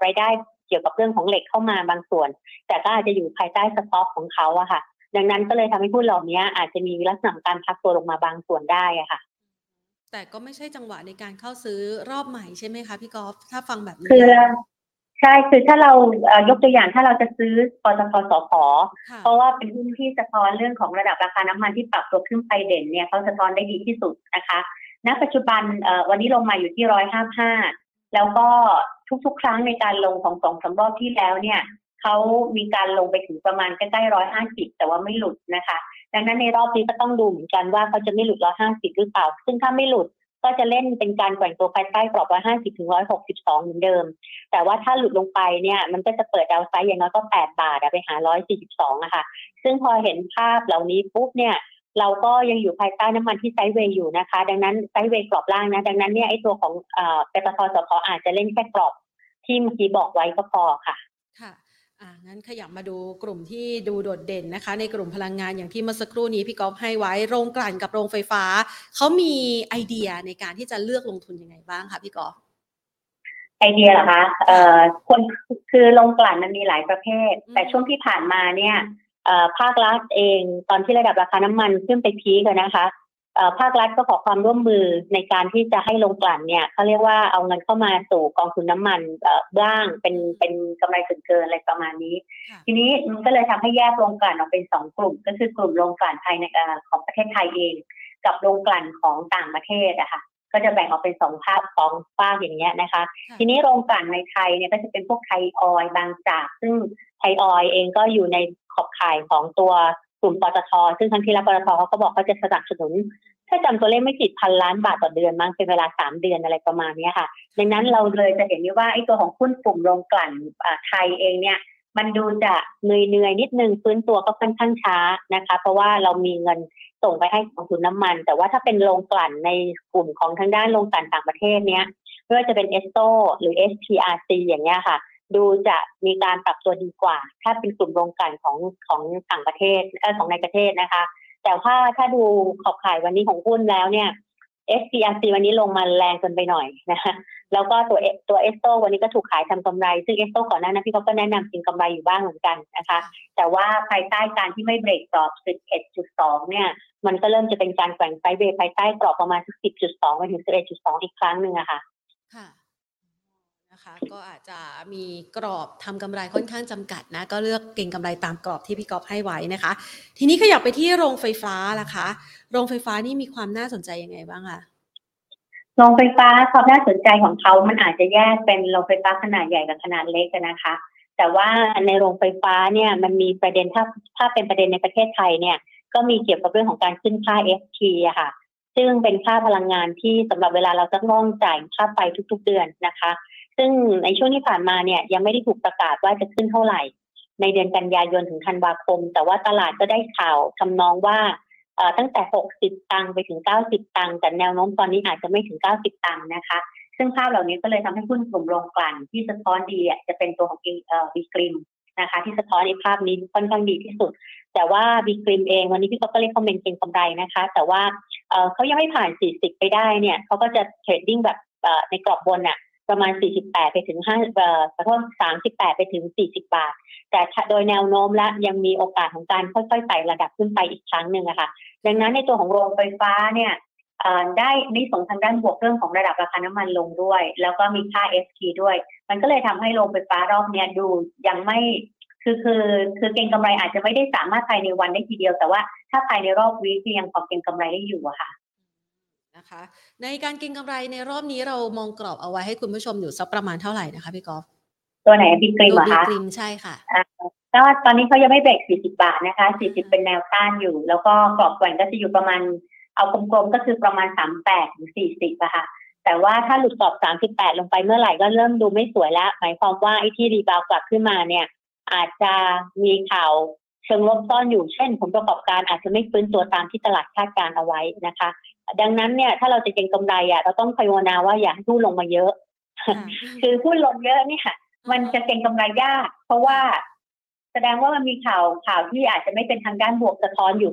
รายได้เกี่ยวกับเรื่องของเหล็กเข้ามาบางส่วน แต่ก็อาจจะอยู่ภายใต้สต็อกของเขาอะค่ะ ดังนั้นก็เลยทำให้หุ้นเหล่านี้อาจจะมีลักษณะการพักตัวลงมาบางส่วนได้อะค่ะ แต่ก็ไม่ใช่จังหวะในการเข้าซื้อรอบใหม่ใช่ไหมคะพี่กอล์ฟถ้าฟังแบบนี้คือใช่คือถ้าเรายกตัวอย่างถ้าเราจะซื้อปตทสพเพราะว่าเป็นหุ้นที่สะท้อนเรื่องของระดับราคาน้ำมันที่ปรับตัวขึ้นไปเด่นเนี่ยเขาสะท้อนได้ดีที่สุดนะคะณปัจจุบันวันนี้ลงมาอยู่ที่ร้อยห้าห้าแล้วก็ทุกๆ ครั้งในการลงของสองสารอบที่แล้วเนี่ย เขามีการลงไปถึงประมาณใกล้ๆร้อยห้าสิบแต่ว่าไม่หลุดนะคะ ดังนั้นในรอบนี้ก็ต้องดูเหมือนกันว่าเขาจะไม่หลุดร้อยห้าสิบหรือเปล่า ซึ่งถ้าไม่หลุดก็จะเล่นเป็นการแกว่งตัวภายใต้กรอบร้อยห้าสิบถึงร้อยหกสิบสองเหมือนเดิม แต่ว่าถ้าหลุดลงไปเนี่ยมันก็จะเปิดดาวไซด์อย่างน้อยก็แปดบาทไปหาร้อยสี่สิบสองอะค่ะ ซึ่งพอเห็นภาพเหล่านี้ปุ๊บเนี่ยเราก็ยังอยู่ภายใต้น้ำมันที่ sideway อยู่นะคะ ดังนั้น sideway กรอบล่างนะ ดังนั้นเนี่ยไอตัวของเอ่อปตท.สผ.อาจจะเล่นแค่กรอบที่เมื่อกี้บอกไว้ก็พอค่ะ ค่ะ อ่างั้นขยับมาดูกลุ่มที่ดูโดดเด่นนะคะ ในกลุ่มพลังงานอย่างที่เมื่อสักครู่นี้พี่ก๊อฟให้ไว้โรงกลั่นกับโรงไฟฟ้า เขามีไอเดียในการที่จะเลือกลงทุนยังไงบ้างคะพี่ก๊อฟไอเดียเหรอคะเอ่อคนคือโรงกลั่นมันมีหลายประเภท แต่ช่วงที่ผ่านมาเนี่ยภาครัฐเองตอนที่ระดับราคาน้ำมันขึ้นไปพีกันนะคะ ภาครัฐก็ขอความร่วมมือในการที่จะให้ลงกลั่นเนี่ยเขาเรียกว่าเอาเงินเข้ามาสู่กองทุนน้ำมันบ้างเป็นเป็นกำไรส่วนเกินอะไรประมาณนี้ ทีนี้มันก็เลยทำให้แยกลงกลั่นออกเป็นสองกลุ่ม ก็คือกลุ่มลงกลั่นภายในของประเทศไทยเอง กับลงกลั่นของต่างประเทศอะค่ะก็จะแบ่งออกเป็นสองภาคสองภาคอย่างเงี้ยนะคะ ทีนี้โรงกลั่นในไทยเนี่ยก็จะเป็นพวกไทยออยบางจาก ซึ่งไทยออยเองก็อยู่ในขอบข่ายของตัว กลุ่มปตทซึ่งทั้งที่แล้วปตทเขาก็บอกเขาจะสนับสนุนถ้าจำตัวเลขไม่ผิดพันล้านบาทต่อเดือนมั้งเป็นเวลาสามเดือนอะไรประมาณนี้ค่ะดังนั้นเราเลยจะเห็นว่าไอ้ตัวของหุ้นกลุ่มโรงกลั่นไทยเองเนี่ยมันดูจะเหนื่อยเหนื่อยนิดนึงฟื้นตัวก็ค่อนข้างช้านะคะ เพราะว่าเรามีเงินส่งไปให้กองทุนน้ามัน แต่ว่าถ้าเป็นโรงกลั่นในกลุ่มของทางด้านโรงกลั่นต่างประเทศเนี้ยไม่ว่าจะเป็นเอสโตหรือ SPRC อย่างเงี้ยค่ะ ดูจะมีการปรับตัวดีกว่า ถ้าเป็นกลุ่มโรงกันของของต่างประเทศเออของในประเทศนะคะ แต่ว่าถ้าดูขอบข่ายวันนี้ของหุ้นแล้วเนี่ย SPRC วันนี้ลงมาแรงเกินไปหน่อยนะคะแล้วก็ตัวตัวเอสโตวันนี้ก็ถูกขายทำกำไร ซึ่งเอสโตก่อนหน้านั้นพี่เขาก็แนะนำจริงกำไรอยู่บ้างเหมือนกันนะคะ แต่ว่าภายใต้การที่ไม่เบรกกรอบ 11.2 เนี่ย มันก็เริ่มจะเป็นการแกว่งไซเบรภายใต้กรอบประมาณ 10.2 ไปถึง 11.2 อีกครั้งหนึ่งอะค่ะ คะคะก็อาจจะมีกรอบทำกำไรค่อนข้างจำกัดนะก็เลือกเก่งกำไรตามกรอบที่พี่กอบให้ไว้นะคะ ทีนี้ขยับไปที่โรงไฟฟ้าล่ะคะโรงไฟฟ้านี่มีความน่าสนใจยังไงบ้างคะโรงไฟฟ้าความน่าสนใจของเขามันอาจจะแยกเป็นโรงไฟฟ้าขนาดใหญ่กับขนาดเล็กนะคะ แต่ว่าในโรงไฟฟ้าเนี่ยมันมีประเด็นถ้าถ้าเป็นประเด็นในประเทศไทยเนี่ย ก็มีเกี่ยวกับเรื่องของการขึ้นค่า FT อะค่ะ ซึ่งเป็นค่าพลังงานที่สำหรับเวลาเราจะต้องจ่ายค่าไฟทุก ๆ เดือนนะคะ ซึ่งในช่วงที่ผ่านมาเนี่ยยังไม่ได้ถูกประกาศว่าจะขึ้นเท่าไหร่ ในเดือนกันยายนถึงธันวาคม แต่ว่าตลาดก็ได้ข่าวทำนองว่าตั้งแต่ 60 ตังค์ไปถึง 90 ตังค์แต่แนวโน้มตอนนี้อาจจะไม่ถึง 90 ตังค์นะคะ ซึ่งภาพเหล่านี้ก็เลยทำให้หุ้นกลุ่มโรงกลั่นที่สะท้อนดีจะเป็นตัวของบีกริมนะคะ ที่สะท้อนในภาพนี้ค่อนข้างดีที่สุด แต่ว่าบีกริมเองวันนี้พี่ก็เล่นคอมเมนต์เก็งกำไรนะคะ แต่ว่าเขายังไม่ผ่าน 40 ไปได้เนี่ยเขาก็จะเทรดดิ้งแบบในกรอบบนอะ ประมาณ 48 ไปถึง5เอ่อขอโทษ38 ไปถึง 40 บาท แต่โดยแนวโน้มและยังมีโอกาสของการค่อยๆไต่ระดับขึ้นไปอีกครั้งหนึ่งอะค่ะ ดังนั้นในตัวของโรงไฟฟ้าเนี่ยได้นิส่งทางด้านบวกเรื่องของระดับราคาน้ำมันลงด้วย แล้วก็มีค่า FT ด้วย มันก็เลยทำให้โรงไฟฟ้ารอบเนี้ดูยังไม่คือคือคือเก็งกำไรอาจจะไม่ได้สามารถภายในวันได้ทีเดียว แต่ว่าถ้าภายในรอบวีคยังพอเก็งกำไรได้อยู่อะค่ะ นะคะในการเก็งกำไรในรอบนี้เรามองกรอบเอาไว้ให้คุณผู้ชมอยู่สักประมาณเท่าไหร่นะคะพี่กอล์ฟตัวไหนบิ๊กกริมอะคะบิ๊กกริมใช่ค่ะก็ตอนนี้เขายังไม่เบรก 40 บาทนะคะ 40 เป็นแนวต้านอยู่ แล้วก็กรอบแหว่งก็จะอยู่ประมาณเอากลมๆก็คือประมาณ 38ถึง40อะค่ะ แต่ว่าถ้าหลุดกรอบ 38 ลงไปเมื่อไหร่ก็เริ่มดูไม่สวยแล้วหมายความว่าไอ้ที่รีบาวกลับขึ้นมาเนี่ย อาจจะมีข่าวเชิงลบซ่อนอยู่เช่น ผลประกอบการอาจจะไม่ฟื้นตัวตามที่ตลาดคาดการเอาไว้นะคะ ดังนั้นเนี่ยถ้าเราจะเก็งกำไรอะเราต้องภาวนาว่าอย่าให้หุ้นลงมาเยอะ คือหุ้นลงเยอะนี่ค่ะมันจะเก็งกำไรยาก เพราะว่าแสดงว่ามันมีข่าวข่าวที่อาจจะไม่เป็นทางด้านบวกสะท้อนอยู่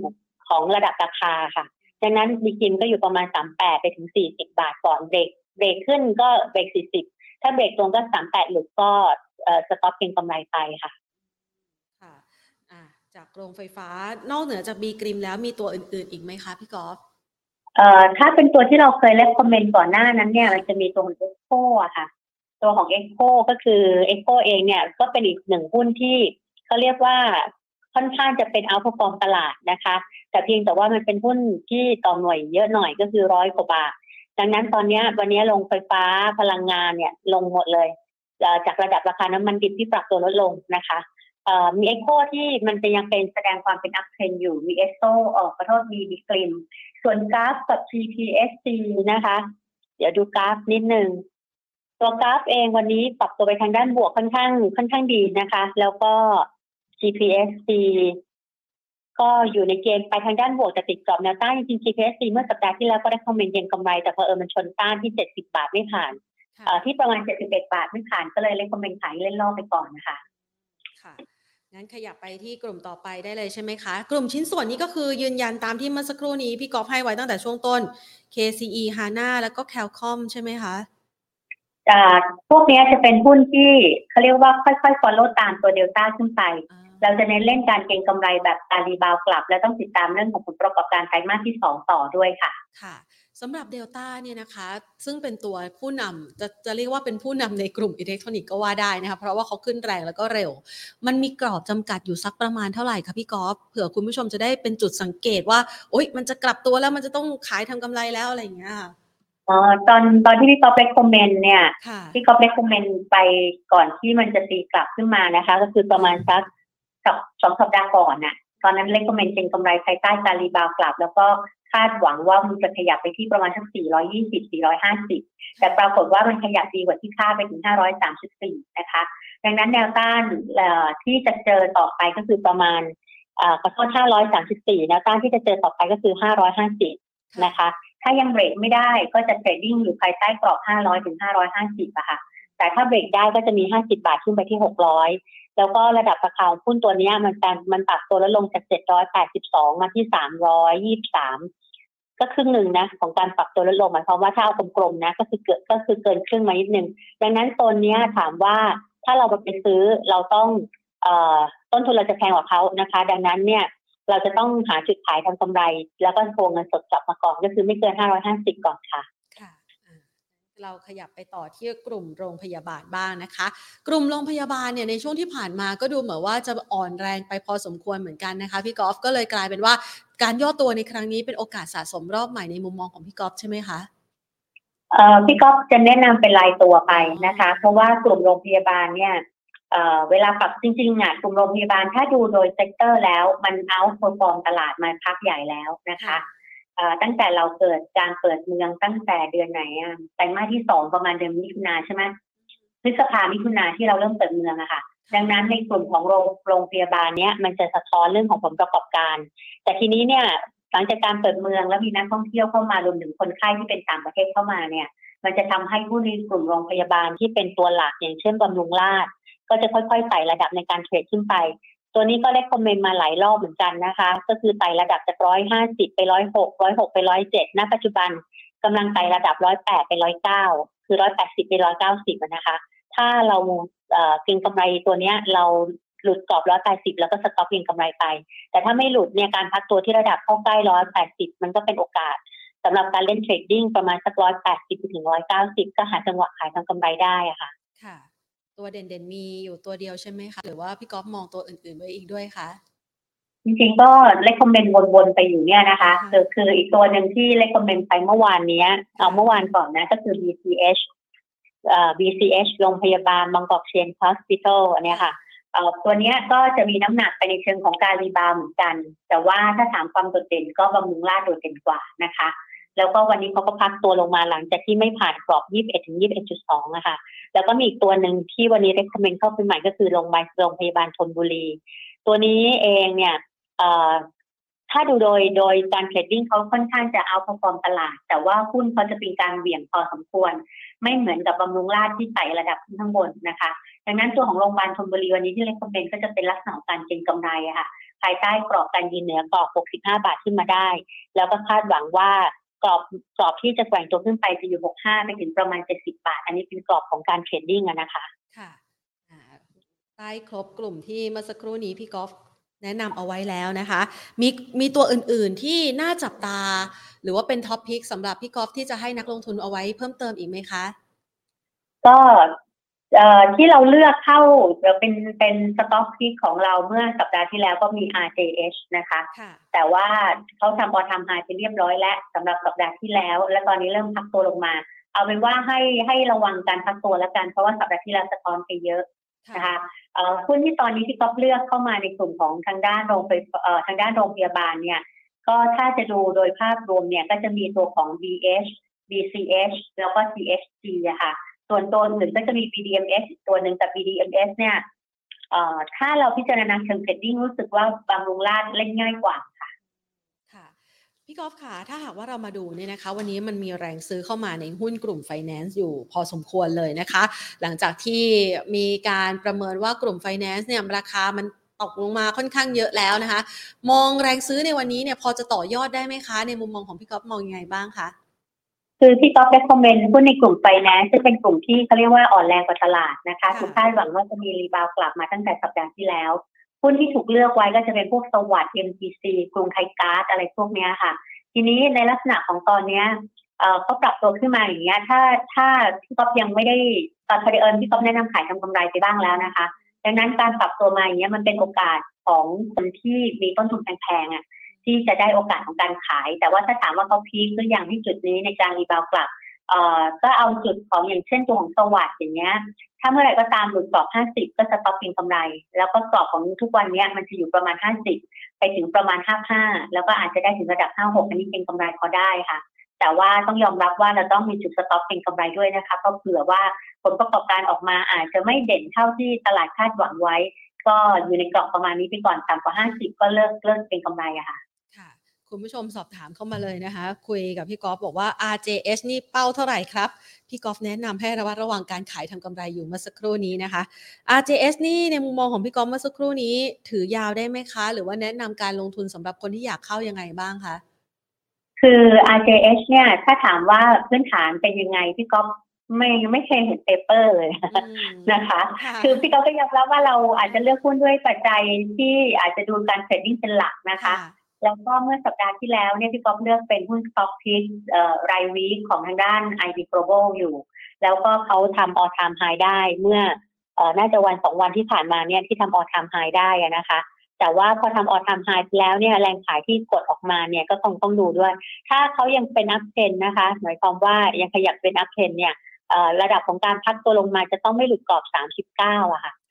ของระดับราคาค่ะดังนั้นบีกริมก็อยู่ประมาณสามแปดไปถึงสี่สิบาทก่อน break break ขึ้นก็เบรกสี่สิบถ้าเบรกตรงก็สามแปดหลุดก็เอ่อ stop เก็งกำไรไปค่ะค่ะอ่าจากโรงไฟฟ้านอกเหนือจากบีกริมแล้วมีตัวอื่น ๆ อีกไหมคะพี่กอล์ฟ เอ่อถ้าเป็นตัวที่เราเคย recommend ก่อนหน้านั้นเนี่ยมันจะมีตัวของเอ็กโคอะค่ะ ตัวของเอ็กโคก็คือเอ็กโคเองเนี่ยก็เป็นอีกหนึ่งหุ้นที่เขาเรียกว่าค่อนข้างจะเป็น outperform ตลาดนะคะ แต่เพียงแต่ว่ามันเป็นหุ้นที่ต่อหน่วยเยอะหน่อยก็คือร้อยกว่าบาท ดังนั้นตอนนี้วันนี้โรงไฟฟ้าพลังงานเนี่ยลงหมดเลยจากระดับราคาน้ำมันดิบที่ปรับตัวลดลงนะคะมีเอ็กโคที่มันจะยังเป็นแสดงความเป็น uptrend อยู่มีเอสโซออกขอโทษมีบีกริม ส่วนกัลฟ์กับ GPSC นะคะ เดี๋ยวดูกราฟนิดหนึ่งตัวกราฟเองวันนี้ปรับตัวไปทางด้านบวกค่อนข้างค่อนข้างดีนะคะ แล้วก็ GPSC ก็อยู่ในเกณฑ์ไปทางด้านบวกแต่ติดกรอบแนวต้านจริงๆ GPSC เมื่อสัปดาห์ที่แล้วก็ได้คอมเมนต์เย็นกำไร แต่พอเออมันชนต้านที่ 70 บาทไม่ผ่านที่ประมาณ 71 บาทไม่ผ่านก็เลยเล่นคอมเมนต์ขายเล่นรอบไปก่อนนะคะค่ะ งั้นขยับไปที่กลุ่มต่อไปได้เลยใช่ไหมคะ กลุ่มชิ้นส่วนนี้ก็คือยืนยันตามที่เมื่อสักครู่นี้พี่กอฟให้ไว้ตั้งแต่ช่วงต้น KCE HANA แล้วก็ Cal-Comp ใช่ไหมคะจากพวกนี้จะเป็นหุ้นที่เขาเรียกว่าค่อยๆ follow ตามตัวเดลต้าขึ้นไป เราจะเน้นเล่นการเก็งกำไรแบบการ rebound กลับ และต้องติดตามเรื่องของผลประกอบการไตรมาสที่สองต่อด้วยค่ะ ค่ะสำหรับเดลต้าเนี่ยนะคะ ซึ่งเป็นตัวผู้นำจะจะเรียกว่าเป็นผู้นำในกลุ่มอิเล็กทรอนิกส์ก็ว่าได้นะคะ เพราะว่าเขาขึ้นแรงแล้วก็เร็ว มันมีกรอบจำกัดอยู่สักประมาณเท่าไหร่คะพี่กอล์ฟเผื่อคุณผู้ชมจะได้เป็นจุดสังเกตว่า โอ๊ย มันจะกลับตัวแล้วมันจะต้องขายทำกำไรแล้วอะไรอย่างเงี้ยอ๋อตอนตอนที่พี่ก๊อฟ recommend เนี่ยพี่ก๊อฟ recommend ไปก่อนที่มันจะตีกลับขึ้นมานะคะ ก็คือประมาณสัก กับสองสัปดาห์ก่อนน่ะ ตอนนั้น recommend เก็งกำไรภายใต้การ rebound กลับ แล้วก็คาดหวังว่ามันจะขยับไปที่ประมาณสัก 420 450 แต่ปรากฏว่ามันขยับดีกว่าที่คาดไปถึง 534 นะคะ ดังนั้นแนวต้านที่จะเจอต่อไปก็คือประมาณกระทษ534 แนวต้านที่จะเจอต่อไปก็คือ 550 นะคะ ถ้ายังเบรกไม่ได้ก็จะเทรดดิ้งอยู่ภายใต้กรอบ 500 ถึง 550อะค่ะ แต่ถ้าเบรกได้ก็จะมี 50 บาทขึ้นไปที่ 600 แล้วก็ระดับราคาหุ้นตัวนี้มันมันปรับตัวลดลงจาก 782 มาที่ 323 ก็ครึ่งหนึ่งนะของการปรับตัวลดลงหมายความว่าถ้าเอากลมๆนะก็คือเกิดก็คือเกินครึ่งมานิดนึง ดังนั้นตัวนี้ถามว่าถ้าเราไปซื้อเราต้องเอ่อต้นทุนเราจะแพงกว่าเขานะคะ ดังนั้นเนี่ยเราจะต้องหาจุดขายทำกำไร แล้วก็โทงเงินสดกลับมาก่อนก็คือไม่เกินห้าร้อยห้าสิบก่อนค่ะ เราขยับไปต่อที่กลุ่มโรงพยาบาลบ้างนะคะ กลุ่มโรงพยาบาลเนี่ยในช่วงที่ผ่านมาก็ดูเหมือนว่าจะอ่อนแรงไปพอสมควรเหมือนกันนะคะพี่กอล์ฟก็เลยกลายเป็นว่าการย่อตัวในครั้งนี้เป็นโอกาสสะสมรอบใหม่ในมุมมองของพี่กอล์ฟใช่ไหมคะเอ่อพี่ก๊อฟจะแนะนำเป็นรายตัวไปนะคะ เพราะว่ากลุ่มโรงพยาบาลเนี่ยเอ่อเวลาปรับจริงๆอะกลุ่มโรงพยาบาลถ้าดูโดย sector แล้วมัน outperform ตลาดมาพักใหญ่แล้วนะคะ ตั้งแต่เราเกิดการเปิดเมืองตั้งแต่เดือนไหนอะไตรมาสที่สองประมาณเดือนมิถุนาใช่ไหมพฤษภามิถุนาที่เราเริ่มเปิดเมืองอะค่ะ ดังนั้นในกลุ่มของโรงโรงพยาบาลเนี้ยมันจะสะท้อนเรื่องของผลประกอบการ แต่ทีนี้เนี่ยหลังจากการเปิดเมืองแล้วมีนักท่องเที่ยวเข้ามารวมถึงคนไข้ที่เป็นต่างประเทศเข้ามาเนี่ย มันจะทำให้ผู้ในกลุ่มโรงพยาบาลที่เป็นตัวหลักอย่างเช่นบำรุงราษก็จะค่อยๆไต่ระดับในการเทรดขึ้นไป ตัวนี้ก็ได้คอมเมนต์มาหลายรอบเหมือนกันนะคะ ก็คือไต่ระดับจากร้อยห้าสิบไปร้อยหกร้อยหกไปร้อยเจ็ดณปัจจุบันกำลังไต่ระดับร้อยแปดไปร้อยเก้าคือร้อยแปดสิบไปร้อยเก้าสิบนะคะ ถ้าเราเก็งกำไรตัวเนี้ยเราหลุดกรอบร้อยแปดสิบแล้วก็ stop เก็งกำไรไป แต่ถ้าไม่หลุดเนี่ยการพักตัวที่ระดับเข้าใกล้ร้อยแปดสิบมันก็เป็นโอกาสสำหรับการเล่น trading ประมาณสักร้อยแปดสิบถึงร้อยเก้าสิบก็หาจังหวะขายทำกำไรได้อะค่ะ ค่ะ ตัวเด่นๆมีอยู่ตัวเดียวใช่ไหมคะ หรือว่าพี่ก๊อฟมองตัวอื่นๆไว้อีกด้วยคะจริงๆก็ recommend วนๆไปอยู่เนี่ยนะคะคือคืออีกตัวหนึ่งที่ recommend ไปเมื่อวานนี้เอาเมื่อวานก่อนนะก็คือ BCH เอ่อ BCH โรงพยาบาลบางกอกเชียนฮอสพิทอลเนี่ยค่ะเอ่อตัวนี้ก็จะมีน้ำหนักไปในเชิงของการ rebound เหมือนกัน แต่ว่าถ้าถามความโดดเด่นก็บำรุงราษฎร์โดดเด่นกว่านะคะ แล้วก็วันนี้เขาก็พักตัวลงมาหลังจากที่ไม่ผ่านกรอบ 21ถึง21.2นะคะแล้วก็มีอีกตัวหนึ่งที่วันนี้ recommend เข้าไปใหม่ก็คือโรงพยาบาลโรงพยาบาลธนบุรี ตัวนี้เองเนี่ยถ้าดูโดยโดยการ trading เขาค่อนข้างจะ outperform ตลาด แต่ว่าหุ้นเขาจะเป็นการเหวี่ยงพอสมควร ไม่เหมือนกับบำรุงราชที่ไต่ระดับขึ้นข้างบนนะคะ ดังนั้นตัวของโรงพยาบาลธนบุรีวันนี้ที่เลคคอมเมนต์ก็จะเป็นลักษณะการเก็งกำไรค่ะภายใต้กรอบการยืนเหนือกรอบ 65 บาทขึ้นมาได้ แล้วก็คาดหวังว่า กรอบกรอบที่จะแกว่งตัวขึ้นไปจะอยู่ 65ไปถึงประมาณ 70 บาท อันนี้เป็นกรอบของการเทรดดิ้งนะคะ ค่ะใต้ครบกลุ่มที่เมื่อสักครู่นี้พี่กอล์ฟแนะนำเอาไว้แล้วนะคะ มีมีตัวอื่นๆที่น่าจับตา หรือว่าเป็น top pick สำหรับพี่กอล์ฟที่จะให้นักลงทุนเอาไว้เพิ่มเติมอีกไหมคะ ก็ ที่เราเลือกเข้าเป็นเป็น stock pick ของเราเมื่อสัปดาห์ที่แล้วก็มี RJH นะคะ แต่ว่าเขาทำพอทำขายไปเรียบร้อยแล้วสำหรับสัปดาห์ที่แล้ว และตอนนี้เริ่มพักตัวลงมา เอาเป็นว่าให้ให้ระวังการพักตัวแล้วกัน เพราะว่าสัปดาห์ที่แล้วสะท้อนไปเยอะนะคะหุ้นที่ตอนนี้ที่ก๊อฟเลือกเข้ามาในกลุ่มของทางด้านโรงไฟทางด้านโรงพยาบาลเนี่ย ก็ถ้าจะดูโดยภาพรวมเนี่ยก็จะมีตัวของ BH BCH แล้วก็ CHG อะค่ะ ส่วนตัวอื่นก็จะมี BDMs ตัวหนึ่งแต่ BDMs เนี่ยถ้าเราพิจารณาเชิงเทรดดิ้งรู้สึกว่าบางลุงลาดเล่นง่ายกว่าค่ะค่ะพี่กอล์ฟค่ะ ถ้าหากว่าเรามาดูเนี่ยนะคะ วันนี้มันมีแรงซื้อเข้ามาในหุ้นกลุ่มไฟแนนซ์อยู่พอสมควรเลยนะคะ หลังจากที่มีการประเมินว่ากลุ่มไฟแนนซ์เนี่ยราคามันตกลงมาค่อนข้างเยอะแล้วนะคะ มองแรงซื้อในวันนี้เนี่ยพอจะต่อยอดได้ไหมคะ ในมุมมองของพี่กอล์ฟมองยังไงบ้างคะ คือพี่ก๊อฟ recommend หุ้นในกลุ่มไฟแนนซ์จะเป็นกลุ่มที่เขาเรียกว่าอ่อนแรงกว่าตลาดนะคะค่ะถูกคาดหวังว่าจะมี rebound กลับมาตั้งแต่สัปดาห์ที่แล้วหุ้นที่ถูกเลือกไว้ก็จะเป็นพวกสวัสด์ MTC กรุงไทยการ์ดอะไรพวกเนี้ยค่ะ ทีนี้ในลักษณะของตอนเนี้ยเอ่อเขาปรับตัวขึ้นมาอย่างเงี้ย ถ้าถ้าพี่ก๊อฟยังไม่ได้ตอนพอดีเผอิญพี่ก๊อฟแนะนำขายทำกำไรไปบ้างแล้วนะคะ ดังนั้นการปรับตัวมาอย่างเงี้ยมันเป็นโอกาสของคนที่มีต้นทุนแพงๆอะ ที่จะได้โอกาสของการขาย แต่ว่าถ้าถามว่าเขา peak หรือยังที่จุดนี้ในการ rebound กลับเอ่อก็เอาจุดของอย่างเช่นตัวของสวัสด์อย่างเงี้ย ถ้าเมื่อไหร่ก็ตามหลุดกรอบ 50 ก็จะ stop เก็งกำไร แล้วก็กรอบของทุกวันเนี้ยมันจะอยู่ประมาณ 50 ไปถึงประมาณ 55 แล้วก็อาจจะได้ถึงระดับ 56 อันนี้เก็งกำไรพอได้ค่ะ แต่ว่าต้องยอมรับว่าเราต้องมีจุด stop เก็งกำไรด้วยนะคะก็เผื่อว่าผลประกอบการออกมาอาจจะไม่เด่นเท่าที่ตลาดคาดหวังไว้ ก็อยู่ในกรอบประมาณนี้ไปก่อนต่ำกว่า 50 ก็เลิกเลิกเก็งกำไรอะค่ะ ค่ะคุณผู้ชมสอบถามเข้ามาเลยนะคะ คุยกับพี่กอล์ฟบอกว่า RJH นี่เป้าเท่าไหร่ครับ พี่กอล์ฟแนะนำให้ระวัดระวังการขายทำกำไรอยู่เมื่อสักครู่นี้นะคะ RJH นี่ในมุมมองของพี่กอล์ฟเมื่อสักครู่นี้ ถือยาวได้ไหมคะ หรือว่าแนะนำการลงทุนสำหรับคนที่อยากเข้ายังไงบ้างคะคือ RJH เนี่ยถ้าถามว่าพื้นฐานเป็นยังไงพี่ก๊อฟไม่ไม่เคยเห็น paper เลยอืมนะคะค่ะคือพี่ก๊อฟก็ยอมรับว่าเราอาจจะเลือกหุ้นด้วยปัจจัยที่อาจจะดูการ trading เป็นหลักนะคะ แล้วก็เมื่อสัปดาห์ที่แล้วเนี่ยพี่ก๊อฟเลือกเป็นหุ้น Stock Pick เอ่อราย week ของทางด้าน ID Global อยู่ แล้วก็เขาทำ all time high ได้เมื่ออน่าจะวันสองวันที่ผ่านมาเนี่ยที่ทำ all time high ได้นะคะ แต่ว่าพอทำ all time high แล้วเนี่ยแรงขายที่กดออกมาเนี่ยก็คงต้องดูด้วย ถ้าเขายังเป็น up trend นะคะ หมายความว่ายังขยับเป็น up trend เนี่ยระดับของการพักตัวลงมาจะต้องไม่หลุดกรอบ 39อะค่ะค่ะ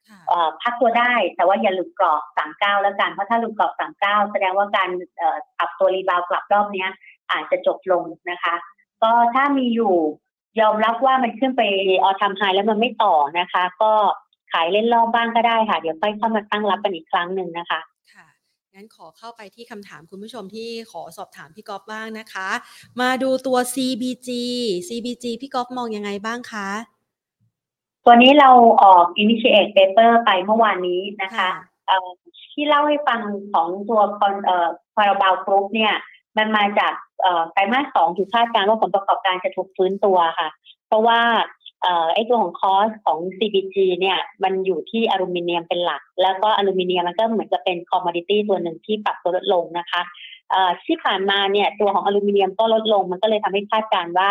พักตัวได้ แต่ว่าอย่าหลุดกรอบ39แล้วกัน เพราะถ้าหลุดกรอบ39แสดงว่าการเอ่อปรับตัว rebound กลับรอบเนี้ย อาจจะจบลงนะคะ ก็ถ้ามีอยู่ยอมรับว่ามันขึ้นไปออทำ high แล้วมันไม่ต่อนะคะ ก็ขายเล่นรอบบ้างก็ได้ค่ะ เดี๋ยวค่อยเข้ามาตั้งรับกันอีกครั้งหนึ่งนะคะค่ะงั้นขอเข้าไปที่คำถามคุณผู้ชมที่ขอสอบถามพี่ก๊อฟบ้างนะคะ มาดูตัว CBG CBG พี่ก๊อฟมองยังไงบ้างคะ ตัวนี้เราออก initiate paper ไปเมื่อวานนี้นะคะเอ่อที่เล่าให้ฟังของตัวคอนเอ่อคาราบาวกรุ๊ปเนี่ย มันมาจากเอ่อไตรมาสสองถูกคาดการณ์ว่าผลประกอบการจะถูกฟื้นตัวค่ะ เพราะว่าเอ่อไอ้ตัวของคอสของ CBG เนี่ย มันอยู่ที่อลูมิเนียมเป็นหลัก แล้วก็อลูมิเนียมมันก็เหมือนจะเป็นคอมมอดิตี้ตัวหนึ่งที่ปรับตัวลดลงนะคะเอ่อที่ผ่านมาเนี่ยตัวของอลูมิเนียมก็ลดลง มันก็เลยทำให้คาดการณ์ว่า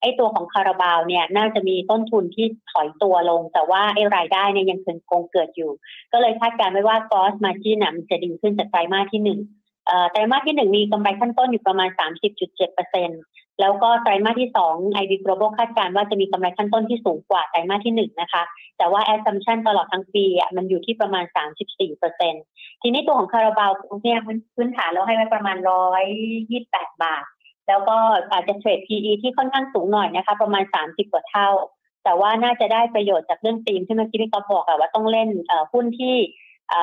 ไอ้ตัวของคาราบาวเนี่ยน่าจะมีต้นทุนที่ถอยตัวลง แต่ว่าไอ้รายได้เนี่ยยังคงเกิดอยู่ ก็เลยคาดการณ์ไว้ว่า gross margin น่ะมันจะดีขึ้นจากไตรมาสที่หนึ่งเอ่อไตรมาสที่หนึ่งมีกำไรขั้นต้นอยู่ประมาณ 30.7%แล้วก็ไตรมาสที่สอง IB Global คาดการณ์ว่าจะมีกำไรขั้นต้นที่สูงกว่าไตรมาสที่หนึ่งนะคะ แต่ว่า assumption ตลอดทั้งปีอะมันอยู่ที่ประมาณ 34%ทีนี้ตัวของคาราบาวเนี่ยพื้นฐานเราให้ไว้ประมาณ 128 บาท แล้วก็อาจจะเทรด PE ที่ค่อนข้างสูงหน่อยนะคะ ประมาณ 30 กว่าเท่า แต่ว่าน่าจะได้ประโยชน์จากเรื่องธีมที่เมื่อกี้พี่ก๊อฟบอกอะว่าต้องเล่นหุ้นที่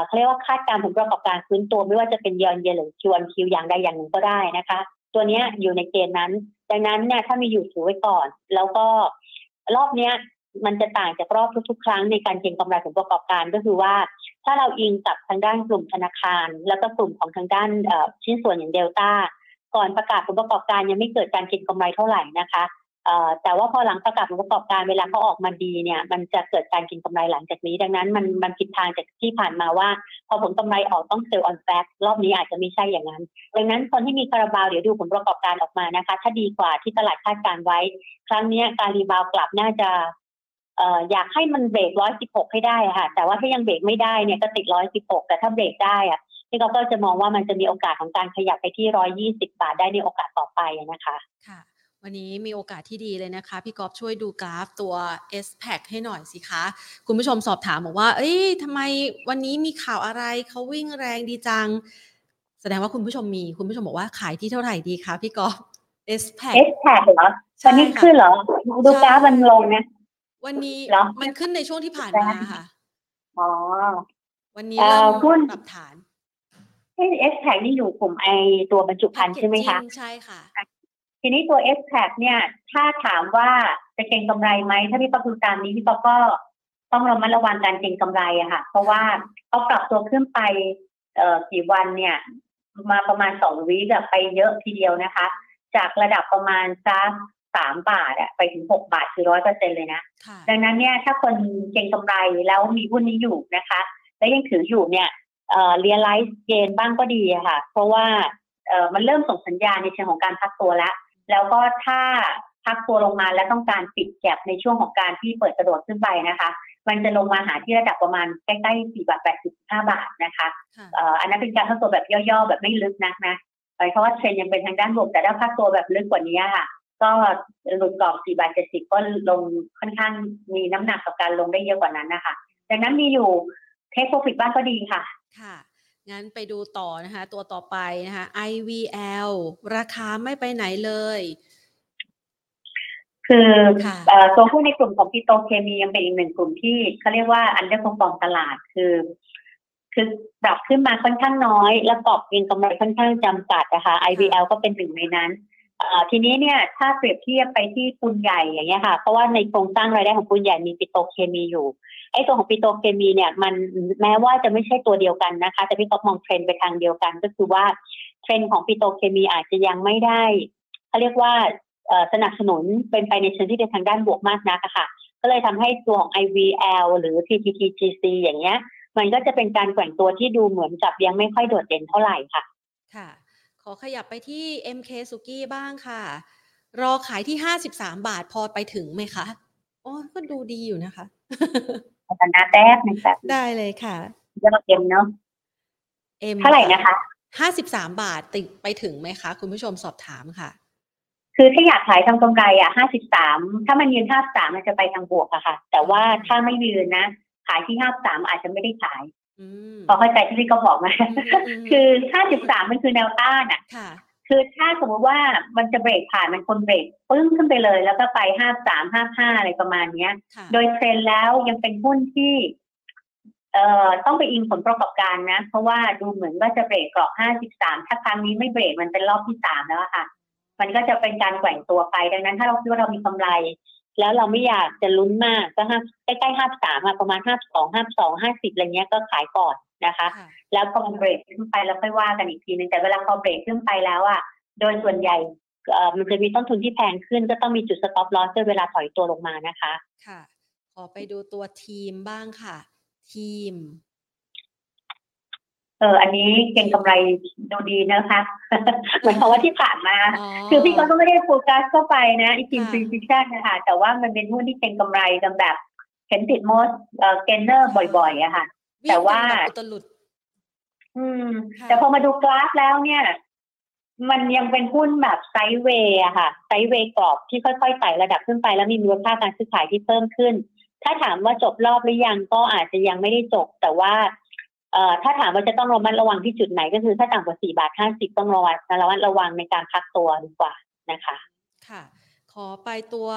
เขาเรียกว่าคาดการผลประกอบการฟื้นตัวไม่ว่าจะเป็นยอนเยหรือคิวนคิวอย่างใดอย่างหนึ่งก็ได้นะคะ ตัวนี้อยู่ในเกณฑ์นั้น ดังนั้นเนี่ยถ้ามีอยู่ถือไว้ก่อน แล้วก็รอบเนี้ยมันจะต่างจากรอบทุกๆ ครั้งในการเก็งกำไรผลประกอบการก็คือว่า ถ้าเราอิงกับทางด้านกลุ่มธนาคาร แล้วก็กลุ่มของทางด้านชิ้นส่วนอย่างเดลต้า ก่อนประกาศผลประกอบการยังไม่เกิดการเก็งกำไรเท่าไหร่นะคะแต่ว่าพอหลังประกาศผลประกอบการเวลาเขาออกมาดีเนี่ย มันจะเกิดการเก็งกำไรหลังจากนี้ ดังนั้นมันมันผิดทางจากที่ผ่านมาว่า พอผลกำไรออกต้อง sell on fact รอบนี้อาจจะไม่ใช่อย่างนั้น ดังนั้นคนที่มีคาราบาวเดี๋ยวดูผลประกอบการออกมานะคะ ถ้าดีกว่าที่ตลาดคาดการณ์ไว้ ครั้งนี้การ rebound กลับน่าจะเอ่ออยากให้มันเบรกร้อยสิบหกให้ได้ค่ะ แต่ว่าถ้ายังเบรกไม่ได้เนี่ยก็ติดร้อยสิบหกแต่ถ้าเบรกได้อะ พี่ก๊อฟก็จะมองว่ามันจะมีโอกาสของการขยับไปที่ร้อยยี่สิบบาทได้ในโอกาสต่อไปนะคะค่ะ วันนี้มีโอกาสที่ดีเลยนะคะ พี่กอฟช่วยดูกราฟตัว s p a c ให้หน่อยสิคะ คุณผู้ชมสอบถามบอกว่า เอ้ยทำไมวันนี้มีข่าวอะไรเขาวิ่งแรงดีจัง แสดงว่าคุณผู้ชมมีคุณผู้ชมบอกว่าขายที่เท่าไหร่ดีคะพี่กอฟ s p a c S Pack เหรอใช่วันนี้ค่ะขึ้นเหรอดูกราฟมันลงนะวันนี้เหรอมันขึ้นในช่วงที่ผ่านมาค่ะอ๋อวันนี้เอ่อเริ่มหุ้นปรับฐาน เ S Pack นี่อยู่กลุ่มไอตัวบรรจุภัณฑ์ใช่ไหมคะใช่ค่ะ ทีนี้ตัว s อ a g เนี่ยถ้าถามว่าจะเก็งกำไรไหมถ้าพี่ป๊อปดูตามนี้พี่ป๊อปก็ต้องระมัดระวังการเก็งกำไรอะค่ะ เพราะว่าเขาปรับตัวขึ้นไปเอ่อกี่วันเนี่ย มาประมาณสองวีคไปเยอะทีเดียวนะคะ จากระดับประมาณสักสามบาทอะไปถึงหกบาทคือร้อยเปอร์เซ็นเลยนะ ดังนั้นเนี่ยถ้าคนเก็งกำไรแล้วมีหุ้นนี้อยู่นะคะ และยังถืออยู่เนี่ย เอ่อเรียลไลซ์เกนบ้างก็ดีอะค่ะ เพราะว่าเอ่อมันเริ่มส่งสัญญาณในเชิงของการพักตัวแล้ว แล้วก็ถ้าพักตัวลงมาและต้องการปิดแก็บในช่วงของการที่เปิดกระโดดขึ้นไปนะคะ มันจะลงมาหาที่ระดับประมาณใกล้ๆ4บาท85 บาทนะคะอันนั้นเป็นการพักตัวแบบย่อๆแบบไม่ลึกนักนะเพราะว่าเทรนยังเป็นทางด้านบวกแต่ถ้าพักตัวแบบลึกกว่านี้ค่ะ ก็หลุดกรอบ4บาท70 ก็ลงค่อนข้างมีน้ำหนักกับการลงได้เยอะกว่านั้นนะคะดังนั้นมีอยู่take profit บ้างก็ดีค่ะ ค่ะ งั้นไปดูต่อนะคะ ตัวต่อไปนะคะ IVL ราคาไม่ไปไหนเลย คือตัวหุ้นในกลุ่มของปิโตเคมียังเป็นอีกหนึ่งกลุ่มที่เขาเรียกว่า underperform ตลาดคือ คือปรับขึ้นมาค่อนข้างน้อย และกรอบเก็งกำไรค่อนข้างจำกัดนะคะ IVL ก็เป็นหนึ่งในนั้นทีนี้เนี่ยถ้าเปรียบเทียบไปที่ปูนใหญ่อย่างเงี้ยค่ะ เพราะว่าในโครงสร้างรายได้ของปูนใหญ่มีปิโตรเคมีอยู่ ไอ้ตัวของปิโตเคมีเนี่ยมันแม้ว่าจะไม่ใช่ตัวเดียวกันนะคะ แต่พี่ก๊อฟมองเทรนไปทางเดียวกัน ก็คือว่าเทรนของปิโตเคมีอาจจะยังไม่ได้เขาเรียกว่าสนับสนุนเป็นไปในเชิงที่เป็นทางด้านบวกมากนักค่ะก็เลยทำให้ตัวของ IVL หรือ PTTGC อย่างเงี้ย มันก็จะเป็นการแกว่งตัวที่ดูเหมือนกับยังไม่ค่อยโดดเด่นเท่าไหร่ค่ะ ค่ะ ขอขยับไปที่ MK สุกี้บ้างค่ะ รอขายที่ 53 บาทพอไปถึงไหมคะ อ๋อ ก็ดูดีอยู่นะคะ พัฒนาแป๊บนึงแบบได้เลยค่ะยอดเอ็มเนาะเอ็มเท่าไหร่นะคะห้าสิบสามบาทติดไปถึงไหมคะ คุณผู้ชมสอบถามค่ะ คือถ้าอยากขายทางกำไรอะห้าสิบสามถ้ามันยืนห้าสามมันจะไปทางบวกอะค่ะ แต่ว่าถ้าไม่ยืนนะขายที่ห้าสามอาจจะไม่ได้ขายพอเข้าใจที่พี่ก็บอกมาคือห้าสิบสามมันคือแนวต้านอะ คือถ้าสมมติว่ามันจะเบรกผ่านมันคนเบรกปึ้งขึ้นไปเลย แล้วก็ไปห้าสามห้าห้าอะไรประมาณเนี้ย โดยเทรนแล้วยังเป็นหุ้นที่เอ่อต้องไปอิงผลประกอบการนะ เพราะว่าดูเหมือนว่าจะเบรกกรอบห้าสิบสามถ้าครั้งนี้ไม่เบรกมันเป็นรอบที่สามแล้วค่ะ มันก็จะเป็นการแกว่งตัวไปดังนั้นถ้าเราคิดว่าเรามีกำไร แล้วเราไม่อยากจะลุ้นมากก็ห้าใกล้ๆห้าสามประมาณห้าสองห้าสองห้าสิบอะไรเงี้ยก็ขายก่อน นะคะ แล้วพอมันเบรกขึ้นไปแล้วค่อยว่ากันอีกทีนึงแต่เวลาพอเบรกขึ้นไปแล้วอะโดยส่วนใหญ่มันจะมีต้นทุนที่แพงขึ้น ก็ต้องมีจุด stop loss ด้วยเวลาถอยตัวลงมานะคะ ค่ะ ขอไปดูตัวทีมบ้างค่ะ ทีม เออ อันนี้เก็งกำไรดูดีนะคะเหมือนเพราะว่าที่ผ่านมา คือพี่ก็ไม่ได้โฟกัสเข้าไปนะอี Team Precision นะคะแต่ว่ามันเป็นหุ้นที่เก็งกำไรกันแบบเห็นติดมดเอ่อเกนเนอร์บ่อยๆอะค่ะ แต่ว่าอืม แต่พอมาดูกราฟแล้วเนี่ย มันยังเป็นหุ้นแบบไซด์เวย์อะค่ะ ไซด์เวย์กรอบที่ค่อยๆไต่ระดับขึ้นไปแล้วมีมูลค่าการซื้อขายที่เพิ่มขึ้น ถ้าถามว่าจบรอบหรือยังก็อาจจะยังไม่ได้จบ แต่ว่าเอ่อถ้าถามว่าจะต้องระมัดระวังที่จุดไหนก็คือถ้าต่ำกว่าสี่บาทห้าสิบต้องระวังระมัดระวังในการพักตัวดีกว่านะคะ ค่ะ ขอไปตัว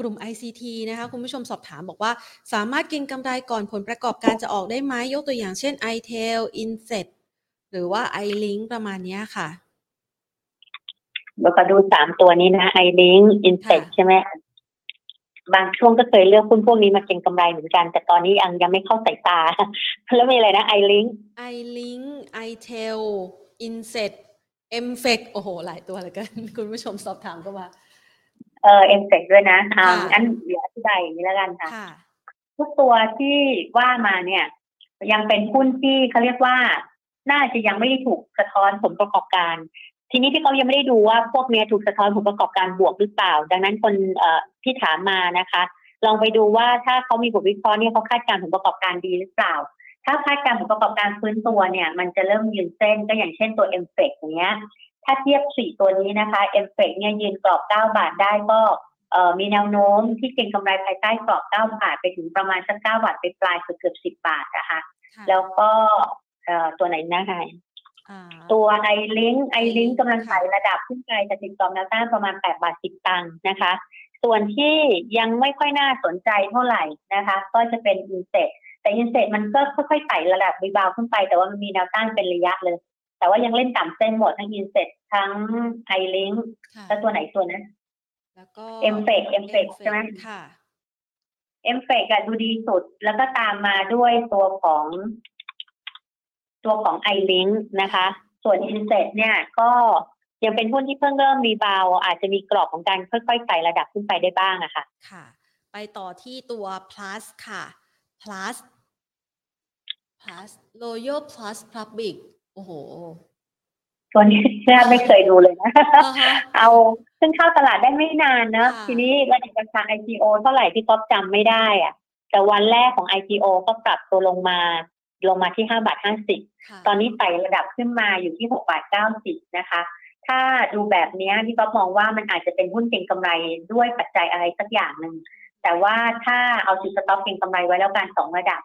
กลุ่ม ICT นะคะคุณผู้ชมสอบถามบอกว่าสามารถกินกำไรก่อนผลประกอบการจะออกได้ไหมยกตัวอย่างเช่น iTel Inset หรือว่า iLink ประมาณนี้ค่ะเราก็ดูสามตัวนี้นะไอลิงอินเซ็ใช่ไหมบางช่วงก็เคยเลือกหุ้นพวกนี้มาเก็งกำไรเหมือนกัน แต่ตอนนี้ยังยังไม่เข้าสายตา แล้วมีอะไรนะไอลิงไอลิงไอเทล INSET MFEC โอ้โห หลายตัวเลยกันคุณผู้ชมสอบถามก็มา เออ MFEC ด้วยนะอ่าอันเดี๋ยวอธิบายอย่างนี้แล้วกันค่ะ ทุกตัวที่ว่ามาเนี่ย ยังเป็นหุ้นที่เขาเรียกว่า น่าจะยังไม่ได้ถูกสะท้อนผลประกอบการ ทีนี้พี่เขายังไม่ได้ดูว่าพวกนี้ถูกสะท้อนผลประกอบการบวกหรือเปล่า ดังนั้นคนที่ถามมานะคะ ลองไปดูว่าถ้าเขามีบทวิเคราะห์เนี่ยเขาคาดการณ์ผลประกอบการดีหรือเปล่า ถ้าคาดการณ์ผลประกอบการฟื้นตัวเนี่ย มันจะเริ่มยืนเส้นก็อย่างเช่นตัว MFEC อย่างเงี้ย ถ้าเทียบสี่ตัวนี้นะคะ MFEC เนี่ยยืนกรอบเก้าบาทได้ก็มีแนวโน้มที่เก็งกำไรภายใต้กรอบเก้าบาทไปถึงประมาณสักเก้าบาทไปปลายเกือบสิบบาทนะคะแล้วก็ตัวไหนนะคะตัว ILINK ILINK กำลังไต่ระดับขึ้นไปจะติดต่อแนวต้านประมาณ 8 บาท 10 ตังค์นะคะ ส่วนที่ยังไม่ค่อยน่าสนใจเท่าไหร่นะคะ ก็จะเป็น INSET แต่ INSET มันก็ค่อยๆไต่ระดับ rebound ขึ้นไป แต่ว่ามันมีแนวต้านเป็นระยะเลย แต่ว่ายังเล่นต่ำเส้นหมดทั้ง INSET ทั้ง ILINK ค่ะแล้วตัวไหนตัวนั้นแล้วก็ MFEC MFEC ใช่ไหมค่ะ MFEC อะดูดีสุด แล้วก็ตามมาด้วยตัวของ ตัวของ ILINK นะคะ ส่วน INSET เนี่ย ก็ยังเป็นหุ้นที่เพิ่งเริ่มรีบาวด์อาจจะมีกรอบของการค่อยๆไต่ระดับขึ้นไปได้บ้างอะค่ะ ค่ะ ไปต่อที่ตัว plus ค่ะ plus plus royal plus public โอ้โห ตัวนี้แทบไม่เคยดูเลยนะอ่าฮะเอาขึ้นเข้าตลาดได้ไม่นานเนอะค่ะทีนี้ระดับราคา IPO เท่าไหร่ที่ก๊อฟจำไม่ได้อะแต่วันแรกของ IPO ก็ปรับตัวลงมาลงมาที่ห้าบาทห้าสิบค่ะตอนนี้ไต่ระดับขึ้นมาอยู่ที่หกบาทเก้าสิบนะคะ ถ้าดูแบบเนี้ยพี่ก๊อฟมองว่ามันอาจจะเป็นหุ้นเก็งกำไรด้วยปัจจัยอะไรสักอย่างหนึ่ง แต่ว่าถ้าเอาจุด stop เก็งกำไรไว้แล้วกันสองระดับ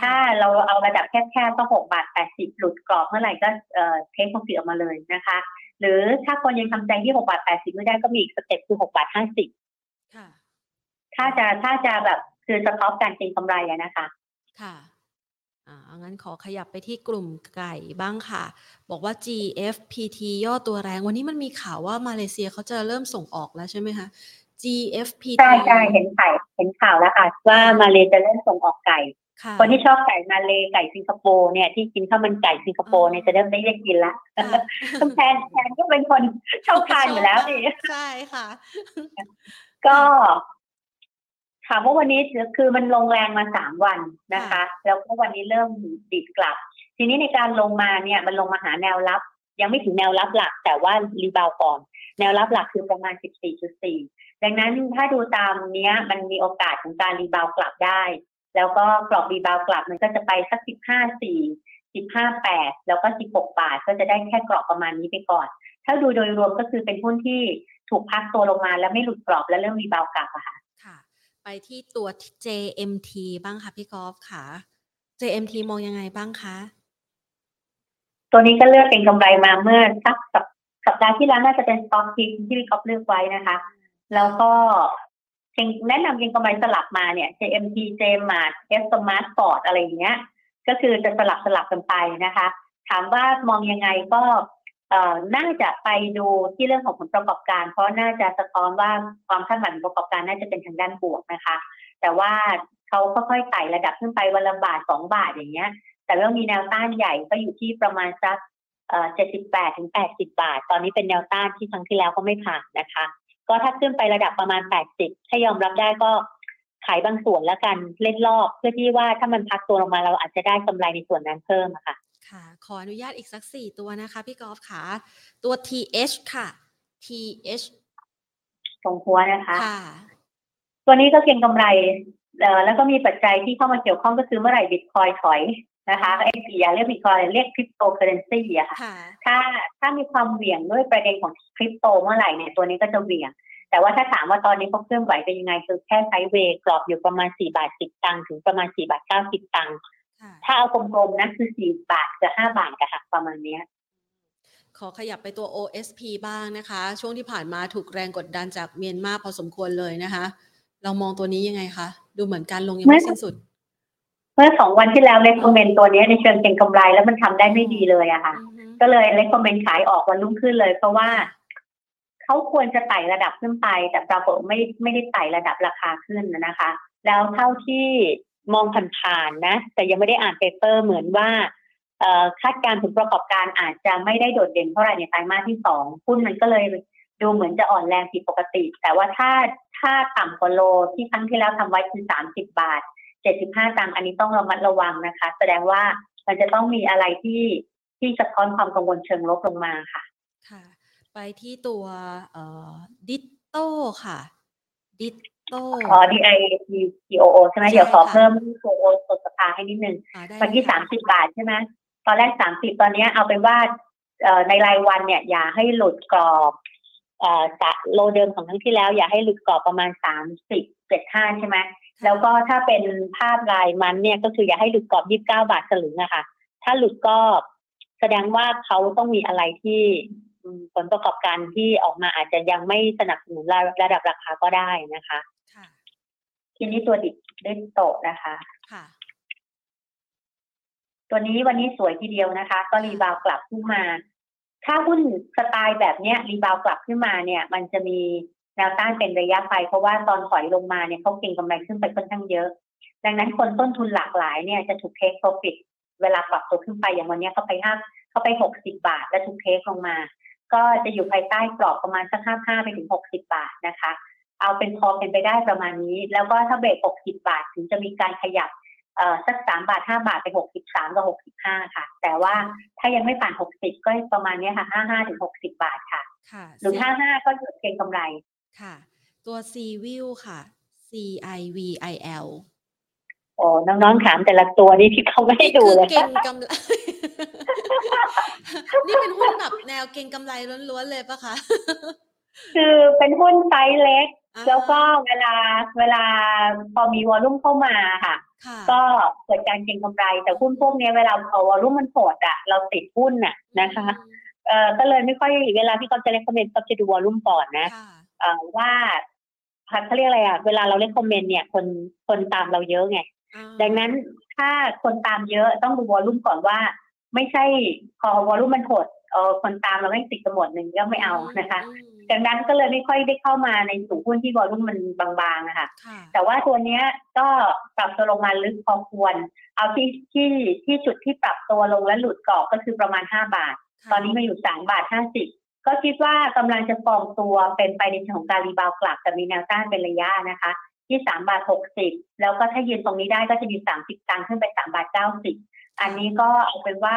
ถ้าเราเอาระดับแคบๆก็หกบาทแปดสิบหลุดกรอบเมื่อไหร่ก็เอ่อ take profit ออกมาเลยนะคะ หรือถ้าคนยังทำใจที่หกบาทแปดสิบไม่ได้ก็มีอีก step คือหกบาทห้าสิบค่ะถ้าจะถ้าจะแบบคือ stop การเก็งกำไรอะนะคะ ค่ะอ่างั้นขอขยับไปที่กลุ่มไก่บ้างค่ะ บอกว่า GFPT ย่อตัวแรง วันนี้มันมีข่าวว่ามาเลเซียเขาจะเริ่มส่งออกแล้วใช่ไหมคะ GFPT ใช่ใช่เห็นข่าวเห็นข่าวแล้วค่ะ ว่ามาเลจะเริ่มส่งออกไก่ ค่ะคนที่ชอบไก่มาเลไก่สิงคโปร์เนี่ยที่กินข้าวมันไก่สิงคโปร์เนี่ยจะเริ่มได้เรียกกินละค่ะคุณแทนแทนก็เป็นคนชอบทานอยู่แล้วนี่ใช่ค่ะ ก็ถามว่าวันนี้คือมันลงแรงมาสามวันนะคะ แล้วก็วันนี้เริ่มดีดกลับ ทีนี้ในการลงมาเนี่ย มันลงมาหาแนวรับ ยังไม่ถึงแนวรับหลัก แต่ว่า rebound ก่อนแนวรับหลักคือประมาณ 14.4 ดังนั้นถ้าดูตามเนี้ย มันมีโอกาสของการ rebound กลับได้ แล้วก็กรอบ rebound กลับมันก็จะไปสัก15.4 15.8แล้วก็16บาทก็จะได้แค่กรอบประมาณนี้ไปก่อน ถ้าดูโดยรวมก็คือเป็นหุ้นที่ถูกพักตัวลงมาแล้วไม่หลุดกรอบแล้วเริ่มรีบาวกลับอะค่ะค่ะไปที่ตัว JMT บ้างค่ะพี่กอล์ฟค่ะ JMT มองยังไงบ้างคะตัวนี้ก็เลือกเป็นกำไรมาเมื่อสักสัปสัปดาห์ที่แล้วน่าจะเป็นสต็อกพิกที่พี่ก๊อฟเลือกไว้นะคะ แล้วก็ เก่งแนะนำเก่งกำไรสลับมาเนี่ย JMT JMart S Smart Ford อะไรอย่างเงี้ย ก็คือจะสลับสลับกันไปนะคะ ถามว่ามองยังไงก็เอ่อน่าจะไปดูที่เรื่องของผลประกอบการ เพราะน่าจะสะท้อนว่าความคาดหวังประกอบการน่าจะเป็นทางด้านบวกนะคะ แต่ว่าเขาค่อยๆไต่ระดับขึ้นไปวันละบาทสองบาทอย่างเงี้ย แต่ว่ามีแนวต้านใหญ่ก็อยู่ที่ประมาณสักเอ่อ78ถึง80บาท ตอนนี้เป็นแนวต้านที่ครั้งที่แล้วก็ไม่ผ่านนะคะ ก็ถ้าขึ้นไประดับประมาณ 80 ถ้ายอมรับได้ก็ขายบางส่วนแล้วกันเล่นรอบ เพื่อที่ว่าถ้ามันพักตัวลงมาเราอาจจะได้กำไรในส่วนนั้นเพิ่มอะค่ะ ค่ะ ขออนุญาตอีกสักสี่ตัวนะคะพี่กอล์ฟค่ะ ตัว TH ค่ะ TH ตรงหัวนะคะค่ะตัวนี้ก็เก็งกำไรเอ่อแล้วก็มีปัจจัยที่เข้ามาเกี่ยวข้องก็คือเมื่อไหร่บิตคอยถอย นะคะไอ้อย่าเรียกบิตคอยเรียกคริปโตเคอเรนซีอะค่ะค่ะถ้าถ้ามีความเหวี่ยงด้วยประเด็นของคริปโตเมื่อไหร่เนี่ยตัวนี้ก็จะเหวี่ยง แต่ว่าถ้าถามว่าตอนนี้เขาเคลื่อนไหวเป็นยังไงคือแค่ไซด์เวย์กรอบอยู่ประมาณ4บาท10ตังค์ถึงประมาณ4บาท90ตังค์ค่ะถ้าเอากลมๆนะคือ4บาทกับ5บาทกับหักประมาณเนี้ยขอขยับไปตัว OSP บ้างนะคะ ช่วงที่ผ่านมาถูกแรงกดดันจากเมียนมาพอสมควรเลยนะคะ เรามองตัวนี้ยังไงคะ ดูเหมือนการลงยังไม่สิ้นสุด เมื่อสองวันที่แล้วเล c คอมเมนต์ตัวเนี้ยในเชิงเก็งกำไรแล้วมันทำได้ไม่ดีเลยอะค่ะอือฮึก็เลยเล c คอมเมนต์ขายออกวันรุ่งขึ้นเลย เพราะว่าเขาควรจะไต่ระดับขึ้นไป แต่ปรากฏไม่ไม่ได้ไต่ระดับราคาขึ้นนะคะ แล้วเท่าที่มองผ่านๆนะ แต่ยังไม่ได้อ่านเปเปอร์เหมือนว่าเอ่อคาดการณ์ผลประกอบการอาจจะไม่ได้โดดเด่นเท่าไหร่ในไตรมาสที่สองหุ้นมันก็เลยดูเหมือนจะอ่อนแรงผิดปกติ แต่ว่าถ้าถ้าต่ำกว่าโลที่ครั้งที่แล้วทำไว้คือสามสิบบาท เจ็ดสิบห้าตังค์อันนี้ต้องระมัดระวังนะคะ แสดงว่ามันจะต้องมีอะไรที่ที่สะท้อนความกังวลเชิงลบลงมาค่ะ ค่ะ ไปที่ตัวเอ่อดิโตค่ะดิโตอ๋อ D I T T O O ใช่ไหมใช่เดี๋ยวขอค่ะเพิ่มตัวโอสดสภาให้นิดนึงอ่าได้เมื่อกี้เลยสาค่ะมสิบบาทใช่ไหมตอนแรกสามสิบตอนเนี้ยเอาเป็นว่าเอ่อในรายวันเนี่ย อย่าให้หลุดกรอบเอ่อจะโลเดิมของครั้งที่แล้ว อย่าให้หลุดกรอบประมาณสามสิบเจ็ดห้าใช่ไหม แล้วก็ถ้าเป็นภาพรายมันเนี่ยก็คืออย่าให้หลุดกรอบยี่สิบเก้าบาทสลึงอะค่ะ ถ้าหลุดก็แสดงว่าเขาต้องมีอะไรที่อืมผลประกอบการที่ออกมาอาจจะยังไม่สนับสนุนระระดับราคาก็ได้นะคะค่ะทีนี้ตัวดิบได้โตะนะคะค่ะ ตัวนี้วันนี้สวยทีเดียวนะคะ ก็รีบาวกลับขึ้นมา ถ้าหุ้นสไตล์แบบเนี้ย รีบาวกลับขึ้นมาเนี่ย มันจะมี แนวต้านเป็นระยะไป เพราะว่าตอนถอยลงมาเนี่ยเขาเก็งกำไรขึ้นไปค่อนข้างเยอะ ดังนั้นคนต้นทุนหลากหลายเนี่ยจะถูกเทคโปรฟิตเวลาปรับตัวขึ้นไปอย่างวันนี้เขาไปห้าเขาไปหกสิบาท แล้วถูกเทคลงมา ก็จะอยู่ภายใต้กรอบประมาณสักห้าห้าไปถึงหกสิบาทนะคะ เอาเป็นพอเป็นไปได้ประมาณนี้ แล้วก็ถ้าเบรกหกสิบาทถึงจะมีการขยับเอ่อสักสามบาทห้าบาทไปหกสิบสามกับหกสิบห้าค่ะ แต่ว่าถ้ายังไม่ผ่านหกสิบก็ประมาณนี้ค่ะห้าห้าถึงหกสิบาทค่ะค่ะ หรือห้าห้าก็หยุดเก็งกำไร ค่ะ ตัว C View ค่ะ C I V I L โอ้น้องๆ ถามแต่ละตัวนี่ที่เขาไม่ให้ดูคือเลยเก่งกำไร นี่เป็นหุ้นแบบแนวเก่งกำไรล้วนๆเลยปะคะ คือเป็นหุ้นไซส์เล็กอ่าแล้วก็เวลาเวลาพอมีวอลลุ่มเข้ามาค่ะค่ะ ก็เกิดการเก็งกำไร แต่หุ้นพวกเนี้ยเวลาพอวอลลุ่มมันโหดอะเราติดหุ้นน่ะนะคะ เอ่อก็เลยไม่ค่อยเวลาที่เขาจะเล c คอมเมนต์เขาจะดูวอลลุ่มก่อนนะค่ะเอ่อ ว่าเขาเรียกอะไรอะเวลาเราเล c คอมเมนต์เนี่ย คนคนตามเราเยอะไงอ่าดังนั้นถ้าคนตามเยอะต้องดูวอลลุ่มก่อนว่า ไม่ใช่พอวอลลุ่มมันโหดเออคนตามเราไม่ติดกันหมดหนึ่งก็ไม่เอานะคะอืมดังนั้นก็เลยไม่ค่อยได้เข้ามาในสู่หุ้นที่วอลลุ่มมันบางๆนะคะค่ะ แต่ว่าตัวเนี้ยก็ปรับตัวลงมาลึกพอควร เอาที่ที่ที่จุดที่ปรับตัวลงและหลุดกรอบก็คือประมาณ5บาท ตอนนี้มาอยู่3บาท50 ก็คิดว่ากำลังจะฟองตัวเป็นไปในเชิงของการ rebound กลับแต่มีแนวต้านเป็นระยะนะคะ ที่3บาท60แล้วก็ถ้ายืนตรงนี้ได้ก็จะมี30ตังค์ขึ้นไป3บาท90อันนี้ก็เอาเป็นว่า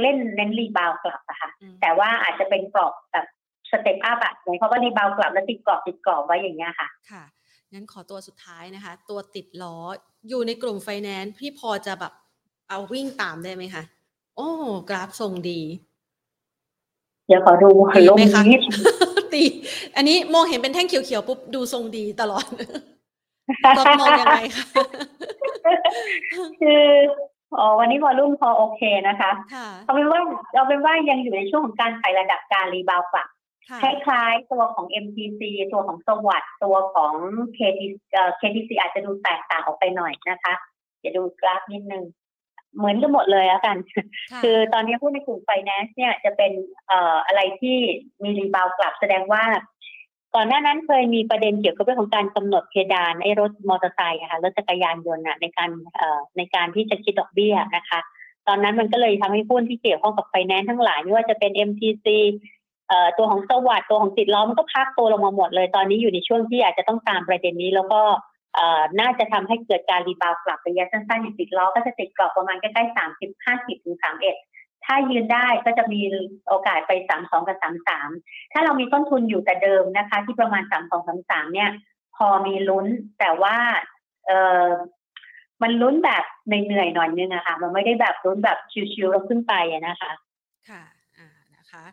เล่นเน้น rebound กลับอะค่ะอืมแต่ว่าอาจจะเป็นกรอบแบบ step up อะหมายความว่า rebound กลับแล้วติดกรอบติดกรอบไว้อย่างเงี้ยค่ะค่ะงั้นขอตัวสุดท้ายนะคะ ตัวติดล้ออยู่ในกลุ่มไฟแนนซ์พี่พอจะแบบเอาวิ่งตามได้ไหมคะโอ้กราฟทรงดี เดี๋ยวขอดูดีลงไหมคะนิดตี อันนี้มองเห็นเป็นแท่งเขียวๆปุ๊บดูทรงดีตลอดก็มองยังไงคะคืออ๋อวันนี้ volume พอโอเคนะคะค่ะเอาเป็นว่าเอาเป็นว่ายังอยู่ในช่วงของการไต่ระดับการ rebound กลับค่ะคล้ายๆตัวของ MTC ตัวของ SAWAD ตัวของ KTC เอ่อ KTC อาจจะดูแตกต่างออกไปหน่อยนะคะ เดี๋ยวดูกราฟนิดนึง เหมือนกันหมดเลยแล้วกันค่ะคือตอนนี้หุ้นในกลุ่มไฟแนนซ์เนี่ยจะเป็นเอ่ออะไรที่มี rebound กลับแสดงว่า ก่อนหน้านั้นเคยมีประเด็นเกี่ยวกับเรื่องของการกำหนดเพดานไอ้รถมอเตอร์ไซค์อะค่ะรถจักรยานยนต์อะในการเอ่อในการที่จะคิดดอกเบี้ยนะคะ ตอนนั้นมันก็เลยทำให้หุ้นที่เกี่ยวข้องกับไฟแนนซ์ทั้งหลายไม่ว่าจะเป็น MTC เอ่อตัวของสวัสด์ตัวของติดล้อมันก็พักตัวลงมาหมดเลยตอนนี้อยู่ในช่วงที่อาจจะต้องตามประเด็นนี้แล้วก็เอ่อ น่าจะทำให้เกิดการรีบาวกลับระยะสั้นๆอย่างติดล้อก็จะติดกรอบประมาณใกล้ๆสามสิบห้าสิบถึงสามเอ็ดถ้ายืนได้ก็จะมีโอกาสไปสามสองกับสามสามถ้าเรามีต้นทุนอยู่แต่เดิมนะคะ ที่ประมาณสามสองสามสามเนี่ย พอมีลุ้นแต่ว่าเออมันลุ้นแบบเหนื่อยๆหน่อยนึงอะค่ะ มันไม่ได้แบบลุ้นแบบชิวๆแล้วขึ้นไปอะนะคะ ค่ะ อ่านะคะ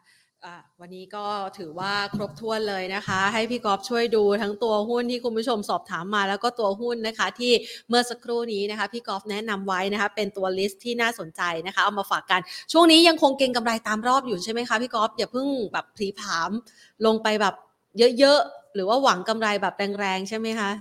วันนี้ก็ถือว่าครบถ้วนเลยนะคะ ให้พี่กอฟช่วยดูทั้งตัวหุ้นที่คุณผู้ชมสอบถามมา แล้วก็ตัวหุ้นนะคะ ที่เมื่อสักครู่นี้นะคะ พี่กอฟแนะนำไว้นะคะ เป็นตัวลิสต์ที่น่าสนใจนะคะ เอามาฝากกัน ช่วงนี้ยังคงเก็งกำไรตามรอบอยู่ใช่ไหมคะพี่กอฟอย่าเพิ่งแบบพลีผาม ลงไปแบบเยอะๆหรือว่าหวังกำไรแบบแรงๆใช่ไหมคะ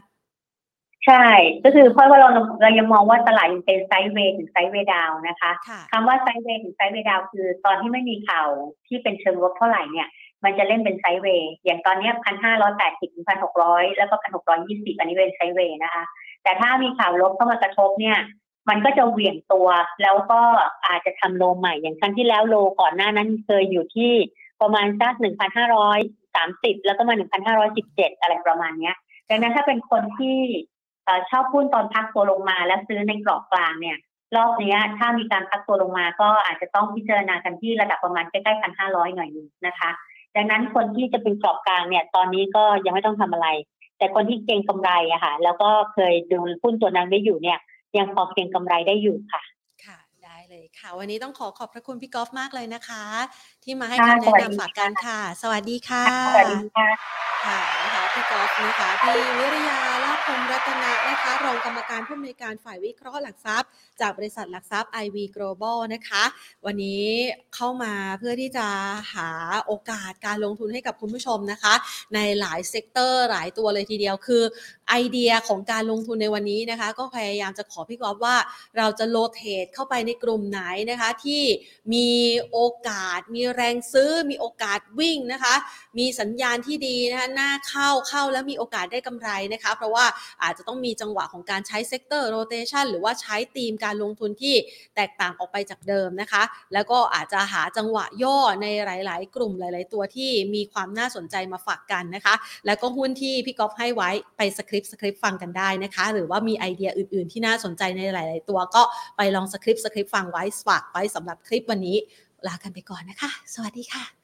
ใช่ ก็คือเพราะว่าเราเรายังมองว่าตลาดยังเป็น sideway ถึง sideway down นะคะค่ะคำว่า sideway ถึง sideway down คือตอนที่ไม่มีข่าวที่เป็นเชิงลบเท่าไหร่เนี่ย มันจะเล่นเป็น sideway อย่างตอนเนี้พันห้าร้อยแปดสิบถึงพันหกร้อยแล้วก็พันหกร้อยยี่สิบอันนี้เป็น sideway นะคะ แต่ถ้ามีข่าวลบเข้ามากระทบเนี่ยมันก็จะเหวี่ยงตัวแล้วก็อาจจะทำ low ใหม่อย่างครั้งที่แล้ว low ก่อนหน้านั้นเคยอยู่ที่ประมาณสักหนึ่งพันห้าร้อยสามสิบแล้วก็มาหนึ่งพันห้าร้อยสิบเจ็ดอะไรประมาณเนี้ยดังนั้นถ้าเป็นคนที่ เอ่อชอบหุ้นตอนพักตัวลงมาแล้วซื้อในกรอบกลางเนี่ยรอบนี้ถ้ามีการพักตัวลงมาก็อาจจะต้องพิจารณากันที่ระดับประมาณใกล้ๆพันห้าร้อยหน่อยนึงนะคะ ดังนั้นคนที่จะเป็นกรอบกลางเนี่ย ตอนนี้ก็ยังไม่ต้องทำอะไร แต่คนที่เก็งกำไรอะค่ะ แล้วก็เคยดูหุ้นตัวนั้นไว้อยู่เนี่ย ยังพอเก็งกำไรได้อยู่ค่ะ ค่ะ ได้เลยค่ะ วันนี้ต้องขอขอบพระคุณพี่กอล์ฟมากเลยนะคะ ที่มาให้คำแนะนำฝากกันค่ะ สวัสดีค่ะ สวัสดีค่ะค่ะนะคะพี่กอล์ฟนะคะพี่วิริยาลาภพรหมรัตนนะคะ รองกรรมการผู้อำนวยการฝ่ายวิเคราะห์หลักทรัพย์ จากบริษัทหลักทรัพย์ IV Global นะคะ วันนี้เข้ามาเพื่อที่จะหาโอกาสการลงทุนให้กับคุณผู้ชมนะคะ ในหลาย sector หลายตัวเลยทีเดียวคือไอเดียของการลงทุนในวันนี้นะคะ ก็พยายามจะขอพี่กอล์ฟว่าเราจะ rotate เข้าไปในกลุ่มไหนนะคะ ที่มีโอกาสมีแรงซื้อมีโอกาสวิ่งนะคะ มีสัญญาณที่ดีนะคะหน้าเข้าเข้าแล้วมีโอกาสได้กำไรนะคะ เพราะว่าอาจจะต้องมีจังหวะของการใช้ sector rotation หรือว่าใช้ธีมการลงทุนที่แตกต่างออกไปจากเดิมนะคะ แล้วก็อาจจะหาจังหวะย่อในหลาย ๆ กลุ่มหลาย ๆ ตัวที่มีความน่าสนใจมาฝากกันนะคะ แล้วก็หุ้นที่พี่กอล์ฟให้ไว้ไปสคริปต์สคริปต์ฟังกันได้นะคะ หรือว่ามีไอเดียอื่น ๆ ที่น่าสนใจในหลาย ๆ ตัวก็ไปลองสคริปต์สคริปต์ฟังไว้ฝากไว้สำหรับคลิปวันนี้ ลากันไปก่อนนะคะ สวัสดีค่ะ